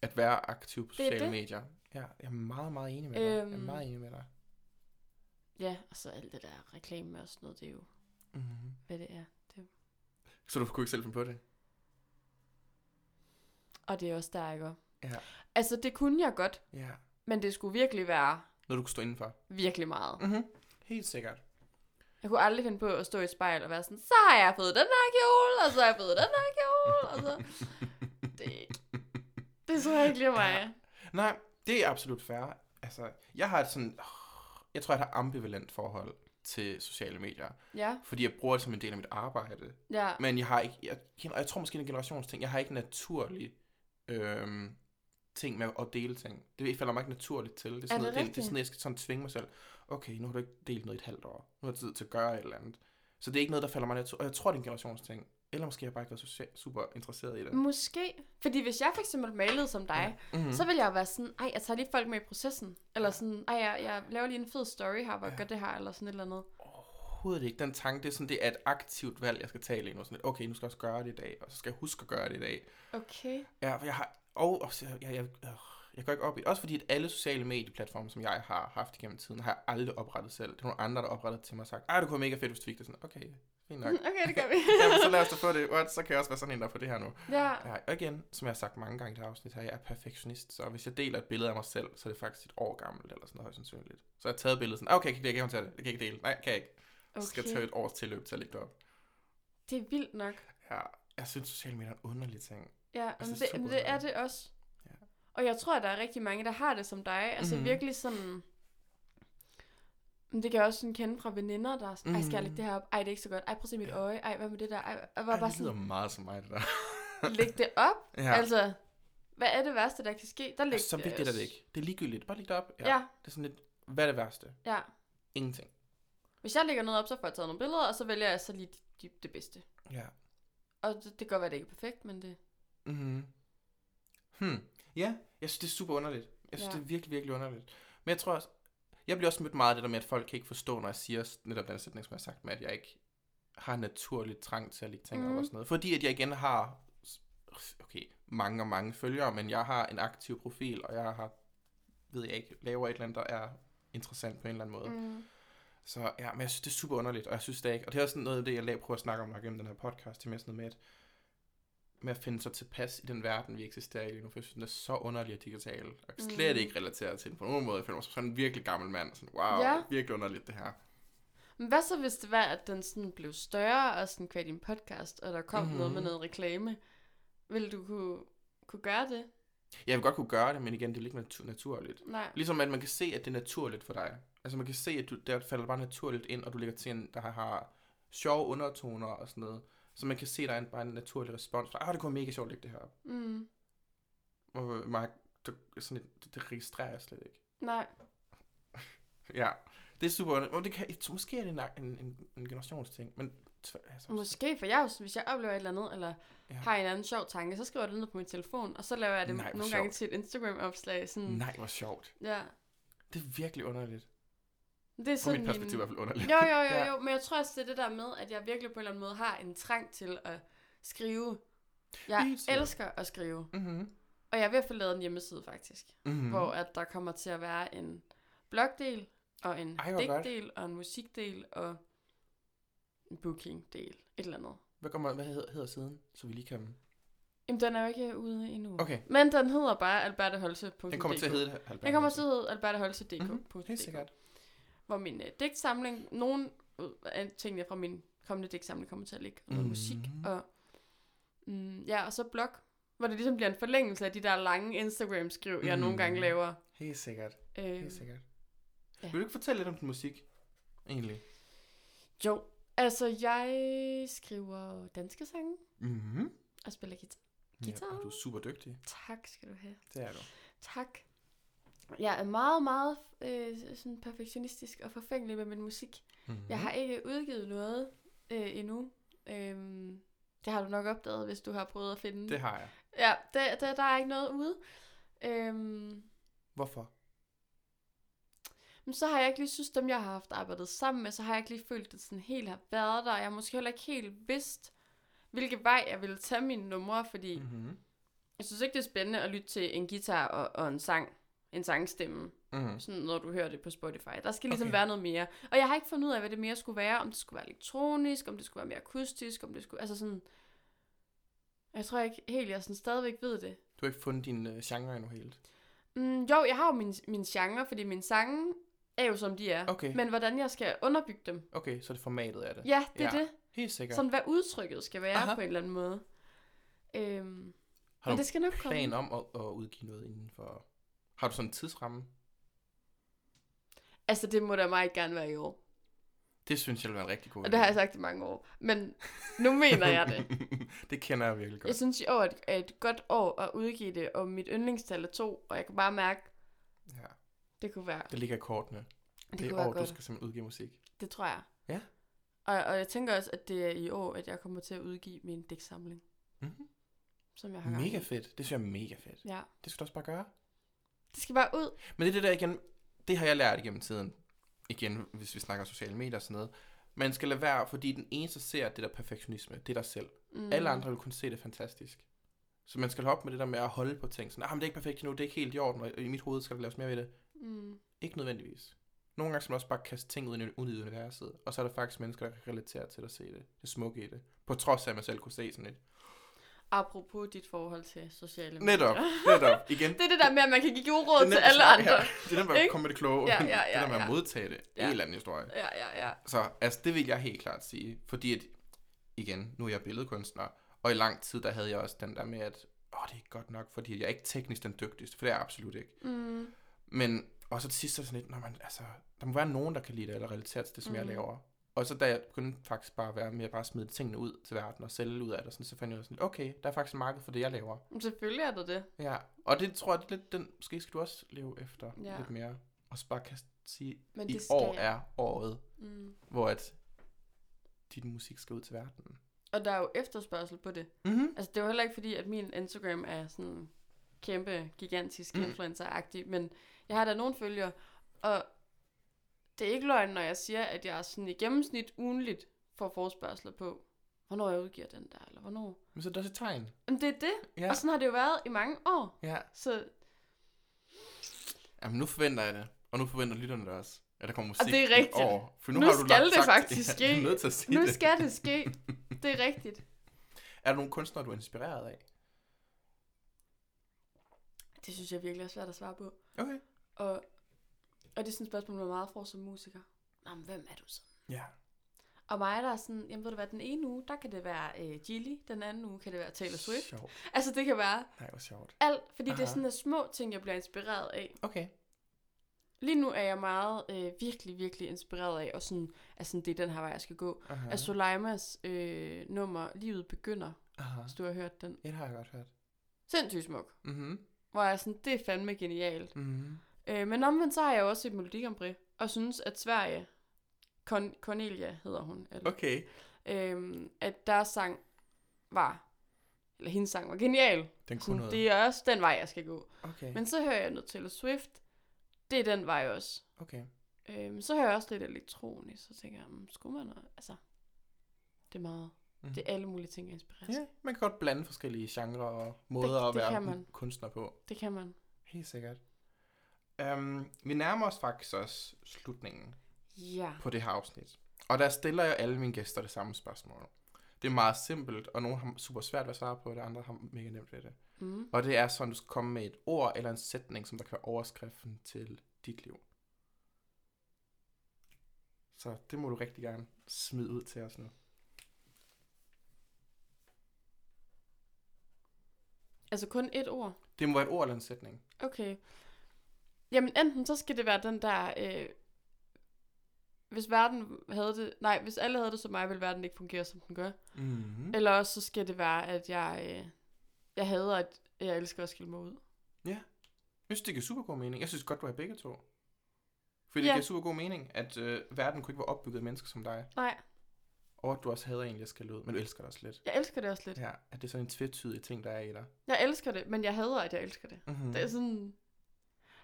Speaker 3: At være aktiv på
Speaker 5: Det
Speaker 3: sociale
Speaker 5: det.
Speaker 3: medier. Ja, jeg er meget, meget enig med dig. Jeg er
Speaker 5: Øhm.
Speaker 3: meget enig med dig.
Speaker 5: Ja, og så alt det der reklame og sådan noget, det er jo,
Speaker 3: Mm-hmm.
Speaker 5: hvad det er. Det,
Speaker 3: Så du kunne ikke selv finde på det?
Speaker 5: og det er også der, ikke?
Speaker 3: Ja.
Speaker 5: Altså, det kunne jeg godt,
Speaker 3: Ja.
Speaker 5: men det skulle virkelig være
Speaker 3: Noget, du kunne stå indenfor.
Speaker 5: virkelig meget.
Speaker 3: Mm-hmm. Helt sikkert.
Speaker 5: Jeg kunne aldrig finde på at stå i et spejl og være sådan, så har jeg fået den her kjole, og så har jeg fået den her kjole, og så... Det, det tror jeg ikke lige mig.
Speaker 3: Nej, det er absolut fair. Altså, jeg har et sådan... Jeg tror, jeg har et ambivalent forhold til sociale medier.
Speaker 5: Ja,
Speaker 3: Fordi jeg bruger det som en del af mit arbejde.
Speaker 5: ja.
Speaker 3: Men jeg har ikke... Jeg, jeg tror måske det er en generationsting. Jeg har ikke naturlig øhm, ting med at dele ting. Det falder mig ikke naturligt til. Det er, sådan
Speaker 5: det
Speaker 3: noget, det, det er sådan, jeg skal sådan tvinge mig selv. Okay, nu har du ikke delt noget i et halvt år. Nu har jeg tid til at gøre et eller andet. Så det er ikke noget, der falder mig naturligt. Og jeg tror, det er en generationsting. Eller måske har jeg bare ikke været så super interesseret i det.
Speaker 5: Måske. Fordi hvis jeg for eksempel malede som dig,
Speaker 3: Mm-hmm.
Speaker 5: mm. så vil jeg være sådan, ej, jeg tager lige folk med i processen. Eller sådan, ej, jeg, jeg laver lige en fed story her, hvor jeg gør det her, eller sådan et eller andet.
Speaker 3: Overhovedet ikke. Den tanke, det er sådan, det er et aktivt valg, jeg skal tage lige nu. Sådan okay, nu skal jeg også gøre det i dag, og så skal jeg huske at gøre det i dag.
Speaker 5: Okay.
Speaker 3: Ja, for jeg har... Og, og så- jeg, jeg, øh, jeg går ikke op i... Også fordi, at alle sociale medieplatforme, som jeg har haft igennem tiden, har jeg aldrig oprettet selv. Det er nogle andre, der oprettet til mig og sagt, ej, det kunne være mega fedt, hvis du fik det sådan. Okay, fint nok.
Speaker 5: Okay, det gør vi.
Speaker 3: Jamen, så lad os da få det. What? Så kan jeg også være sådan en, der får det her nu.
Speaker 5: ja.
Speaker 3: Ja, og igen, som jeg har sagt mange gange i det her afsnit her, jeg er perfektionist, så hvis jeg deler et billede af mig selv, så er det faktisk et år gammelt, eller sådan noget højst sandsynligt. Så jeg har taget billedet sådan, "Ah, okay, jeg kan ikke håndtere det, jeg kan ikke dele, nej, kan jeg ikke. Så skal jeg tage
Speaker 5: Okay.
Speaker 3: et års tilløb til at lægge det op.
Speaker 5: Det er vildt nok.
Speaker 3: Ja, jeg synes, sociale medier er en underlig ting.
Speaker 5: Ja,
Speaker 3: Altså, det er
Speaker 5: det, det er det også.
Speaker 3: Ja.
Speaker 5: Og jeg tror, at der er rigtig mange, der har det som dig. Altså
Speaker 3: Mhm.
Speaker 5: virkelig sådan... Men det kan jeg også sådan kende fra veninder, der er sådan, ej, skal jeg lægge
Speaker 3: Mhm.
Speaker 5: det her op? Ej, det er ikke så godt. Ej, prøv at se mit øje. Ej, hvad med det der? Ej, jeg var
Speaker 3: Ej,
Speaker 5: bare
Speaker 3: det
Speaker 5: sådan,
Speaker 3: meget som mig, det der.
Speaker 5: læg det op.
Speaker 3: Ja.
Speaker 5: Altså, hvad er det værste, der kan ske? Der læg
Speaker 3: Altså, så vigtigt er det ikke. Det er ligegyldigt. Bare læg det op.
Speaker 5: Ja. ja,
Speaker 3: Det er sådan lidt, hvad er det værste?
Speaker 5: ja.
Speaker 3: Ingenting.
Speaker 5: Hvis jeg lægger noget op, så får jeg taget nogle billeder, og så vælger jeg så lige det, det bedste.
Speaker 3: Ja.
Speaker 5: Og det, det kan godt være, at det ikke er perfekt, men det...
Speaker 3: Mhm. Hmm. Ja, jeg synes, det er super underligt. Jeg synes,
Speaker 5: Ja.
Speaker 3: det er virkelig, virkelig underligt. Men jeg tror også, jeg bliver også mødt meget af det der med, at folk kan ikke forstå, når jeg siger netop den sætning, som jeg har sagt med, at jeg ikke har naturligt trang til at lægge ting mm. og sådan noget. Fordi at jeg igen har, okay, mange og mange følgere, men jeg har en aktiv profil, og jeg har, ved jeg ikke, laver et eller andet, der er interessant på en eller anden måde. Mm. Så ja, men jeg synes, det er super underligt, og jeg synes det ikke, og det er også noget af det, jeg prøver at snakke om nok gennem den her podcast, er mere sådan noget med, at med at finde sig tilpas i den verden, vi eksisterer i lige nu, for jeg synes, den er så underlig og digital, og kan slet
Speaker 5: Mm.
Speaker 3: ikke relatere til den på nogen måde. Jeg føler mig som sådan en virkelig gammel mand, sådan, wow,
Speaker 5: Ja.
Speaker 3: det er virkelig underligt det her.
Speaker 5: Men hvad så, hvis det var, at den sådan blev større, og sådan kvad din podcast, og der kom mm-hmm. noget med noget reklame? Vil du kunne, kunne gøre det?
Speaker 3: Jeg vil godt kunne gøre det, men igen, det er ikke natu- naturligt.
Speaker 5: Nej.
Speaker 3: Ligesom at man kan se, at det er naturligt for dig. Altså man kan se, at du, der falder bare naturligt ind, og du lægger til en, der har sjove undertoner og sådan noget. Så man kan se, der er en, bare en naturlig respons. Ah, det kunne være mega sjovt at lægge det her op.
Speaker 5: Mm.
Speaker 3: Og mig, det, sådan et, det, det registrerer jeg slet ikke.
Speaker 5: Nej.
Speaker 3: Ja, det er super. Og det kan, måske er det en, en, en, en generationsting, men... Altså,
Speaker 5: Måske, for jeg, sådan, hvis jeg oplever et eller andet, eller
Speaker 3: Ja.
Speaker 5: har en anden sjov tanke, så skriver jeg det ned på min telefon, og så laver jeg det
Speaker 3: Nej,
Speaker 5: nogle gange
Speaker 3: sjovt.
Speaker 5: til et Instagram-opslag. Sådan,
Speaker 3: Nej, hvor sjovt.
Speaker 5: Ja.
Speaker 3: Det er virkelig underligt.
Speaker 5: Det er sådan
Speaker 3: mit perspektiv i hvert fald underligt.
Speaker 5: Jo, jo, jo,
Speaker 3: Ja.
Speaker 5: jo, men jeg tror også, det er det der med, at jeg virkelig på en eller anden måde har en trang til at skrive. Jeg elsker at skrive,
Speaker 3: Mm-hmm.
Speaker 5: og jeg er ved at få lavet en hjemmeside faktisk,
Speaker 3: Mm-hmm.
Speaker 5: mm. hvor at der kommer til at være en blogdel, og en
Speaker 3: Ej,
Speaker 5: digtdel, og en musikdel, og en bookingdel, et eller andet.
Speaker 3: Hvad, kommer, hvad hedder, hedder siden, så vi lige kan...
Speaker 5: Jamen, den er jo ikke ude endnu.
Speaker 3: Okay,
Speaker 5: Men den hedder bare alberteholse.dk.
Speaker 3: den kommer til at hedde det. Albert
Speaker 5: Den kommer til at hedde alberteholse.dk.
Speaker 3: Mhm, Helt sikkert.
Speaker 5: Hvor min uh, digtsamling, nogle ud af tingene fra min kommende digtsamling kommer til at ligge. Noget
Speaker 3: Mhm.
Speaker 5: musik og... Mm, ja, og så blog, hvor det ligesom bliver en forlængelse af de der lange Instagram-skriv, jeg nogle gange
Speaker 3: Mhm.
Speaker 5: laver.
Speaker 3: Helt sikkert.
Speaker 5: Øh,
Speaker 3: Helt sikkert.
Speaker 5: ja.
Speaker 3: Vil du ikke fortælle lidt om din musik? Egentlig.
Speaker 5: jo, altså jeg skriver danske sange
Speaker 3: Mm-hmm.
Speaker 5: og spiller guitar.
Speaker 3: Ja,
Speaker 5: Guitar.
Speaker 3: og du er super dygtig.
Speaker 5: Tak skal du have.
Speaker 3: Det er du.
Speaker 5: Tak. Jeg er meget, meget øh, sådan perfektionistisk og forfængelig med min musik.
Speaker 3: Mm-hmm.
Speaker 5: Jeg har ikke udgivet noget øh, endnu. Øhm, det har du nok opdaget, hvis du har prøvet at finde.
Speaker 3: Det har jeg.
Speaker 5: Ja, der, der, der er ikke noget ude. Øhm,
Speaker 3: Hvorfor?
Speaker 5: men så har jeg ikke lige synes, dem jeg har haft arbejdet sammen med, så har jeg ikke lige følt, at det sådan helt har været der. Jeg har måske heller ikke helt vidst, hvilke vej jeg ville tage mine numre, fordi mm.
Speaker 3: Mm-hmm.
Speaker 5: jeg synes ikke, det er spændende at lytte til en guitar og, og en sang, en sangstemme,
Speaker 3: Mm-hmm.
Speaker 5: sådan når du hører det på Spotify. Der skal ligesom
Speaker 3: Okay.
Speaker 5: være noget mere. Og jeg har ikke fundet ud af, hvad det mere skulle være, om det skulle være elektronisk, om det skulle være mere akustisk, om det skulle, altså sådan, jeg tror ikke helt, jeg sådan stadigvæk ved det.
Speaker 3: Du har ikke fundet din uh, genre endnu helt.
Speaker 5: Mm, jo, jeg har jo min, min genre, fordi mine sange er jo som de er.
Speaker 3: Okay.
Speaker 5: Men hvordan jeg skal underbygge dem,
Speaker 3: Okay, så er det formatet af det.
Speaker 5: ja, det er
Speaker 3: Ja.
Speaker 5: det.
Speaker 3: Helt sikkert.
Speaker 5: Sådan hvad udtrykket skal være
Speaker 3: Aha.
Speaker 5: på en eller anden måde. Øhm,
Speaker 3: har
Speaker 5: men
Speaker 3: du
Speaker 5: det skal nok komme.
Speaker 3: plan om at, at udgive noget inden for... Har du sådan en tidsramme?
Speaker 5: Altså, det må da meget gerne være i år.
Speaker 3: Det synes jeg vil være en rigtig god
Speaker 5: Og det har jeg sagt i mange år. Men nu mener jeg det.
Speaker 3: det kender jeg virkelig godt.
Speaker 5: Jeg synes, i år er et, godt år at udgive det, og mit yndlingstal er to, og jeg kan bare mærke,
Speaker 3: Ja,
Speaker 5: det kunne være,
Speaker 3: det ligger i kortene.
Speaker 5: det,
Speaker 3: Det, er år, du skal simpelthen udgive musik.
Speaker 5: Det tror jeg.
Speaker 3: Ja.
Speaker 5: Og, og jeg tænker også, at det er i år, at jeg kommer til at udgive min digtsamling,
Speaker 3: Mm-hmm.
Speaker 5: som jeg har gang.
Speaker 3: Mega fedt. Det synes jeg er mega fedt.
Speaker 5: Ja.
Speaker 3: Det skal du også bare gøre.
Speaker 5: Det skal bare ud.
Speaker 3: Men det er det der igen, det har jeg lært igennem tiden. Igen, hvis vi snakker sociale medier og sådan noget. Man skal lade være, fordi den eneste ser det der perfektionisme, det er dig selv.
Speaker 5: Mm.
Speaker 3: Alle andre vil kunne se det fantastisk. Så man skal op med det der med at holde på ting. Sådan, ah, men det er ikke perfekt endnu, det er ikke helt i orden, og i mit hoved skal der laves mere ved det.
Speaker 5: Mm.
Speaker 3: Ikke nødvendigvis. Nogle gange skal man også bare kaste ting ud i, ud i universet, og så er der faktisk mennesker, der kan relatere til at se det. Det smukke i det. På trods af, at man selv kunne se sådan et.
Speaker 5: Apropos dit forhold til sociale medier.
Speaker 3: Netop, netop. Igen.
Speaker 5: Det er det der med, at man kan give gode råd til alle andre.
Speaker 3: her. Det er nemt at komme med det kloge.
Speaker 5: Ja, ja,
Speaker 3: det
Speaker 5: ja,
Speaker 3: der med
Speaker 5: ja.
Speaker 3: at modtage det.
Speaker 5: Ja.
Speaker 3: En eller anden historie.
Speaker 5: Ja, ja, ja.
Speaker 3: Så altså, det vil jeg helt klart sige. Fordi at, igen, nu er jeg billedkunstner, og i lang tid, der havde jeg også den der med, at åh, det er ikke godt nok, fordi jeg er ikke teknisk den dygtigste, for det er jeg absolut ikke.
Speaker 5: Mm.
Speaker 3: Men og så til sidst så det sådan lidt, når man, altså, der må være nogen, der kan lide det, eller relatere til det, som mm. jeg laver. Og så da jeg begyndte faktisk bare at være med at bare smide tingene ud til verden og sælge ud af det, sådan, så fandt jeg sådan okay, der er faktisk et marked for det, jeg laver.
Speaker 5: Men Selvfølgelig er det det.
Speaker 3: Ja, og det tror jeg, det er lidt, den, måske skal du også leve efter
Speaker 5: Ja.
Speaker 3: lidt mere. Og så bare kan sige,
Speaker 5: Men
Speaker 3: i
Speaker 5: det skal
Speaker 3: år er året,
Speaker 5: Mm.
Speaker 3: hvor at din musik skal ud til verden.
Speaker 5: Og der er jo efterspørgsel på det.
Speaker 3: Mm-hmm.
Speaker 5: Altså, det er jo heller ikke fordi, at min Instagram er sådan kæmpe, gigantisk
Speaker 3: mm.
Speaker 5: influencer-agtig, men jeg har da nogle følgere, og det er ikke løgn, når jeg siger, at jeg sådan i gennemsnit ugenligt får forspørgsler på, hvornår jeg udgiver den der, eller hvornår.
Speaker 3: Men så er det også et tegn.
Speaker 5: Men det er det,
Speaker 3: Ja.
Speaker 5: og sådan har det jo været i mange år.
Speaker 3: Ja.
Speaker 5: Så
Speaker 3: Jamen, nu forventer jeg det. Og nu forventer lytterne det også. At der kommer musik
Speaker 5: det er rigtigt.
Speaker 3: år. For nu,
Speaker 5: Nu
Speaker 3: har du
Speaker 5: skal det
Speaker 3: sagt,
Speaker 5: faktisk
Speaker 3: ja, Du
Speaker 5: ske.
Speaker 3: er nødt til at sige
Speaker 5: nu
Speaker 3: det.
Speaker 5: skal det ske. Det er rigtigt.
Speaker 3: Er der nogle kunstnere, du er inspireret af?
Speaker 5: Det synes jeg virkelig er svært at svare på.
Speaker 3: Okay.
Speaker 5: Og, og det er sådan et spørgsmål, man meget får som musiker. Nå, men hvem er du så?
Speaker 3: Ja.
Speaker 5: Og mig, der er sådan, jamen ved du hvad, den ene uge, der kan det være øh, Gilly, den anden uge kan det være Taylor Swift.
Speaker 3: Sjovt.
Speaker 5: Altså det kan være
Speaker 3: Nej, hvor sjovt.
Speaker 5: alt, fordi Aha. det er sådan nogle små ting, jeg bliver inspireret af.
Speaker 3: Okay.
Speaker 5: Lige nu er jeg meget, øh, virkelig, virkelig inspireret af, og sådan, at sådan, det er den her vej, jeg skal gå.
Speaker 3: Aha.
Speaker 5: Af Solaimas øh, nummer, Livet begynder,
Speaker 3: Aha.
Speaker 5: hvis du har hørt den.
Speaker 3: Ja, det har jeg godt hørt.
Speaker 5: Sindssygt smuk.
Speaker 3: Mhm.
Speaker 5: Hvor jeg er sådan, det er fandme genialt.
Speaker 3: Mhm.
Speaker 5: Øh, men omvendt så har jeg også et Melodi Grand Prix, og synes, at Sverige, Con- Cornelia hedder hun, eller,
Speaker 3: Okay.
Speaker 5: øhm, at deres sang var, eller hendes sang var genial.
Speaker 3: Den kunne
Speaker 5: Sådan,
Speaker 3: noget.
Speaker 5: det er også den vej, jeg skal gå.
Speaker 3: Okay.
Speaker 5: Men så hører jeg noget Taylor Swift, det er den vej også.
Speaker 3: Okay.
Speaker 5: Øhm, så hører jeg også lidt elektronisk, så tænker jeg, mm, skulle man, noget- altså, det er meget,
Speaker 3: Mhm.
Speaker 5: det er alle mulige ting, jeg inspireres.
Speaker 3: Ja, man kan godt blande forskellige genrer og måder
Speaker 5: Det-
Speaker 3: at
Speaker 5: det
Speaker 3: være
Speaker 5: kan man.
Speaker 3: kunstner på.
Speaker 5: Det kan man.
Speaker 3: Helt sikkert. Um, vi nærmer os faktisk også slutningen
Speaker 5: Ja.
Speaker 3: på det her afsnit. Og der stiller jeg alle mine gæster det samme spørgsmål. Det er meget simpelt, og nogle har super svært ved at svare på det, og andre har mega nemt ved det.
Speaker 5: Mm.
Speaker 3: Og det er sådan, du skal komme med et ord eller en sætning, som der kan være overskriften til dit liv. Så det må du rigtig gerne smide ud til os nu.
Speaker 5: Altså kun et ord.
Speaker 3: Det må være et ord eller en sætning.
Speaker 5: Okay. Jamen enten så skal det være den der, øh, hvis verden havde det, nej, hvis alle havde det som mig, ville verden ikke fungere, som den gør.
Speaker 3: Mm-hmm.
Speaker 5: Eller også så skal det være, at jeg, øh, jeg hader, at jeg elsker at skille mig ud.
Speaker 3: Jeg synes, det giver super god mening. Jeg synes godt, du har begge to. Fordi
Speaker 5: Ja.
Speaker 3: det giver super god mening, at øh, verden kunne ikke være opbygget af mennesker som dig.
Speaker 5: Nej,
Speaker 3: Og at du også hader egentlig at skille ud, men du elsker det også lidt.
Speaker 5: jeg elsker det også lidt.
Speaker 3: Ja, at det er sådan en tvetydig ting, der er i dig.
Speaker 5: Jeg elsker det, men jeg hader, at jeg elsker det.
Speaker 3: Mm-hmm.
Speaker 5: Det er sådan,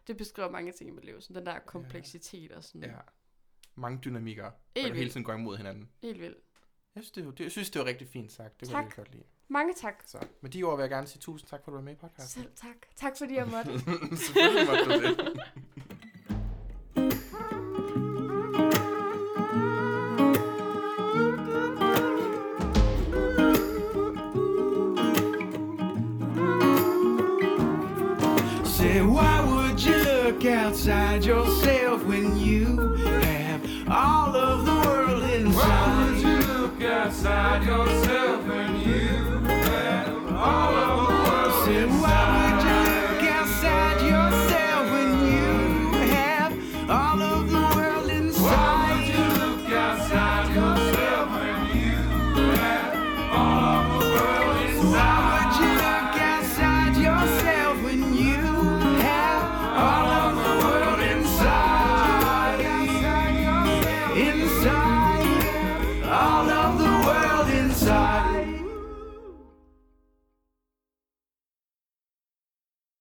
Speaker 5: det beskriver mange ting i mit liv. Sådan den der kompleksitet og sådan.
Speaker 3: Ja. Mange dynamikker,
Speaker 5: Helt
Speaker 3: hele
Speaker 5: vildt.
Speaker 3: tiden går imod hinanden.
Speaker 5: Helt vildt.
Speaker 3: Jeg synes, det, var- det, jeg synes, det var rigtig fint sagt. Det kunne
Speaker 5: Tak.
Speaker 3: jeg virkelig godt lide.
Speaker 5: Mange tak.
Speaker 3: Så med de ord vil jeg gerne sige tusind tak, for at du var med i podcasten.
Speaker 5: Selv tak. Tak fordi jeg måtte.
Speaker 3: Selvfølgelig måtte du det.
Speaker 1: have all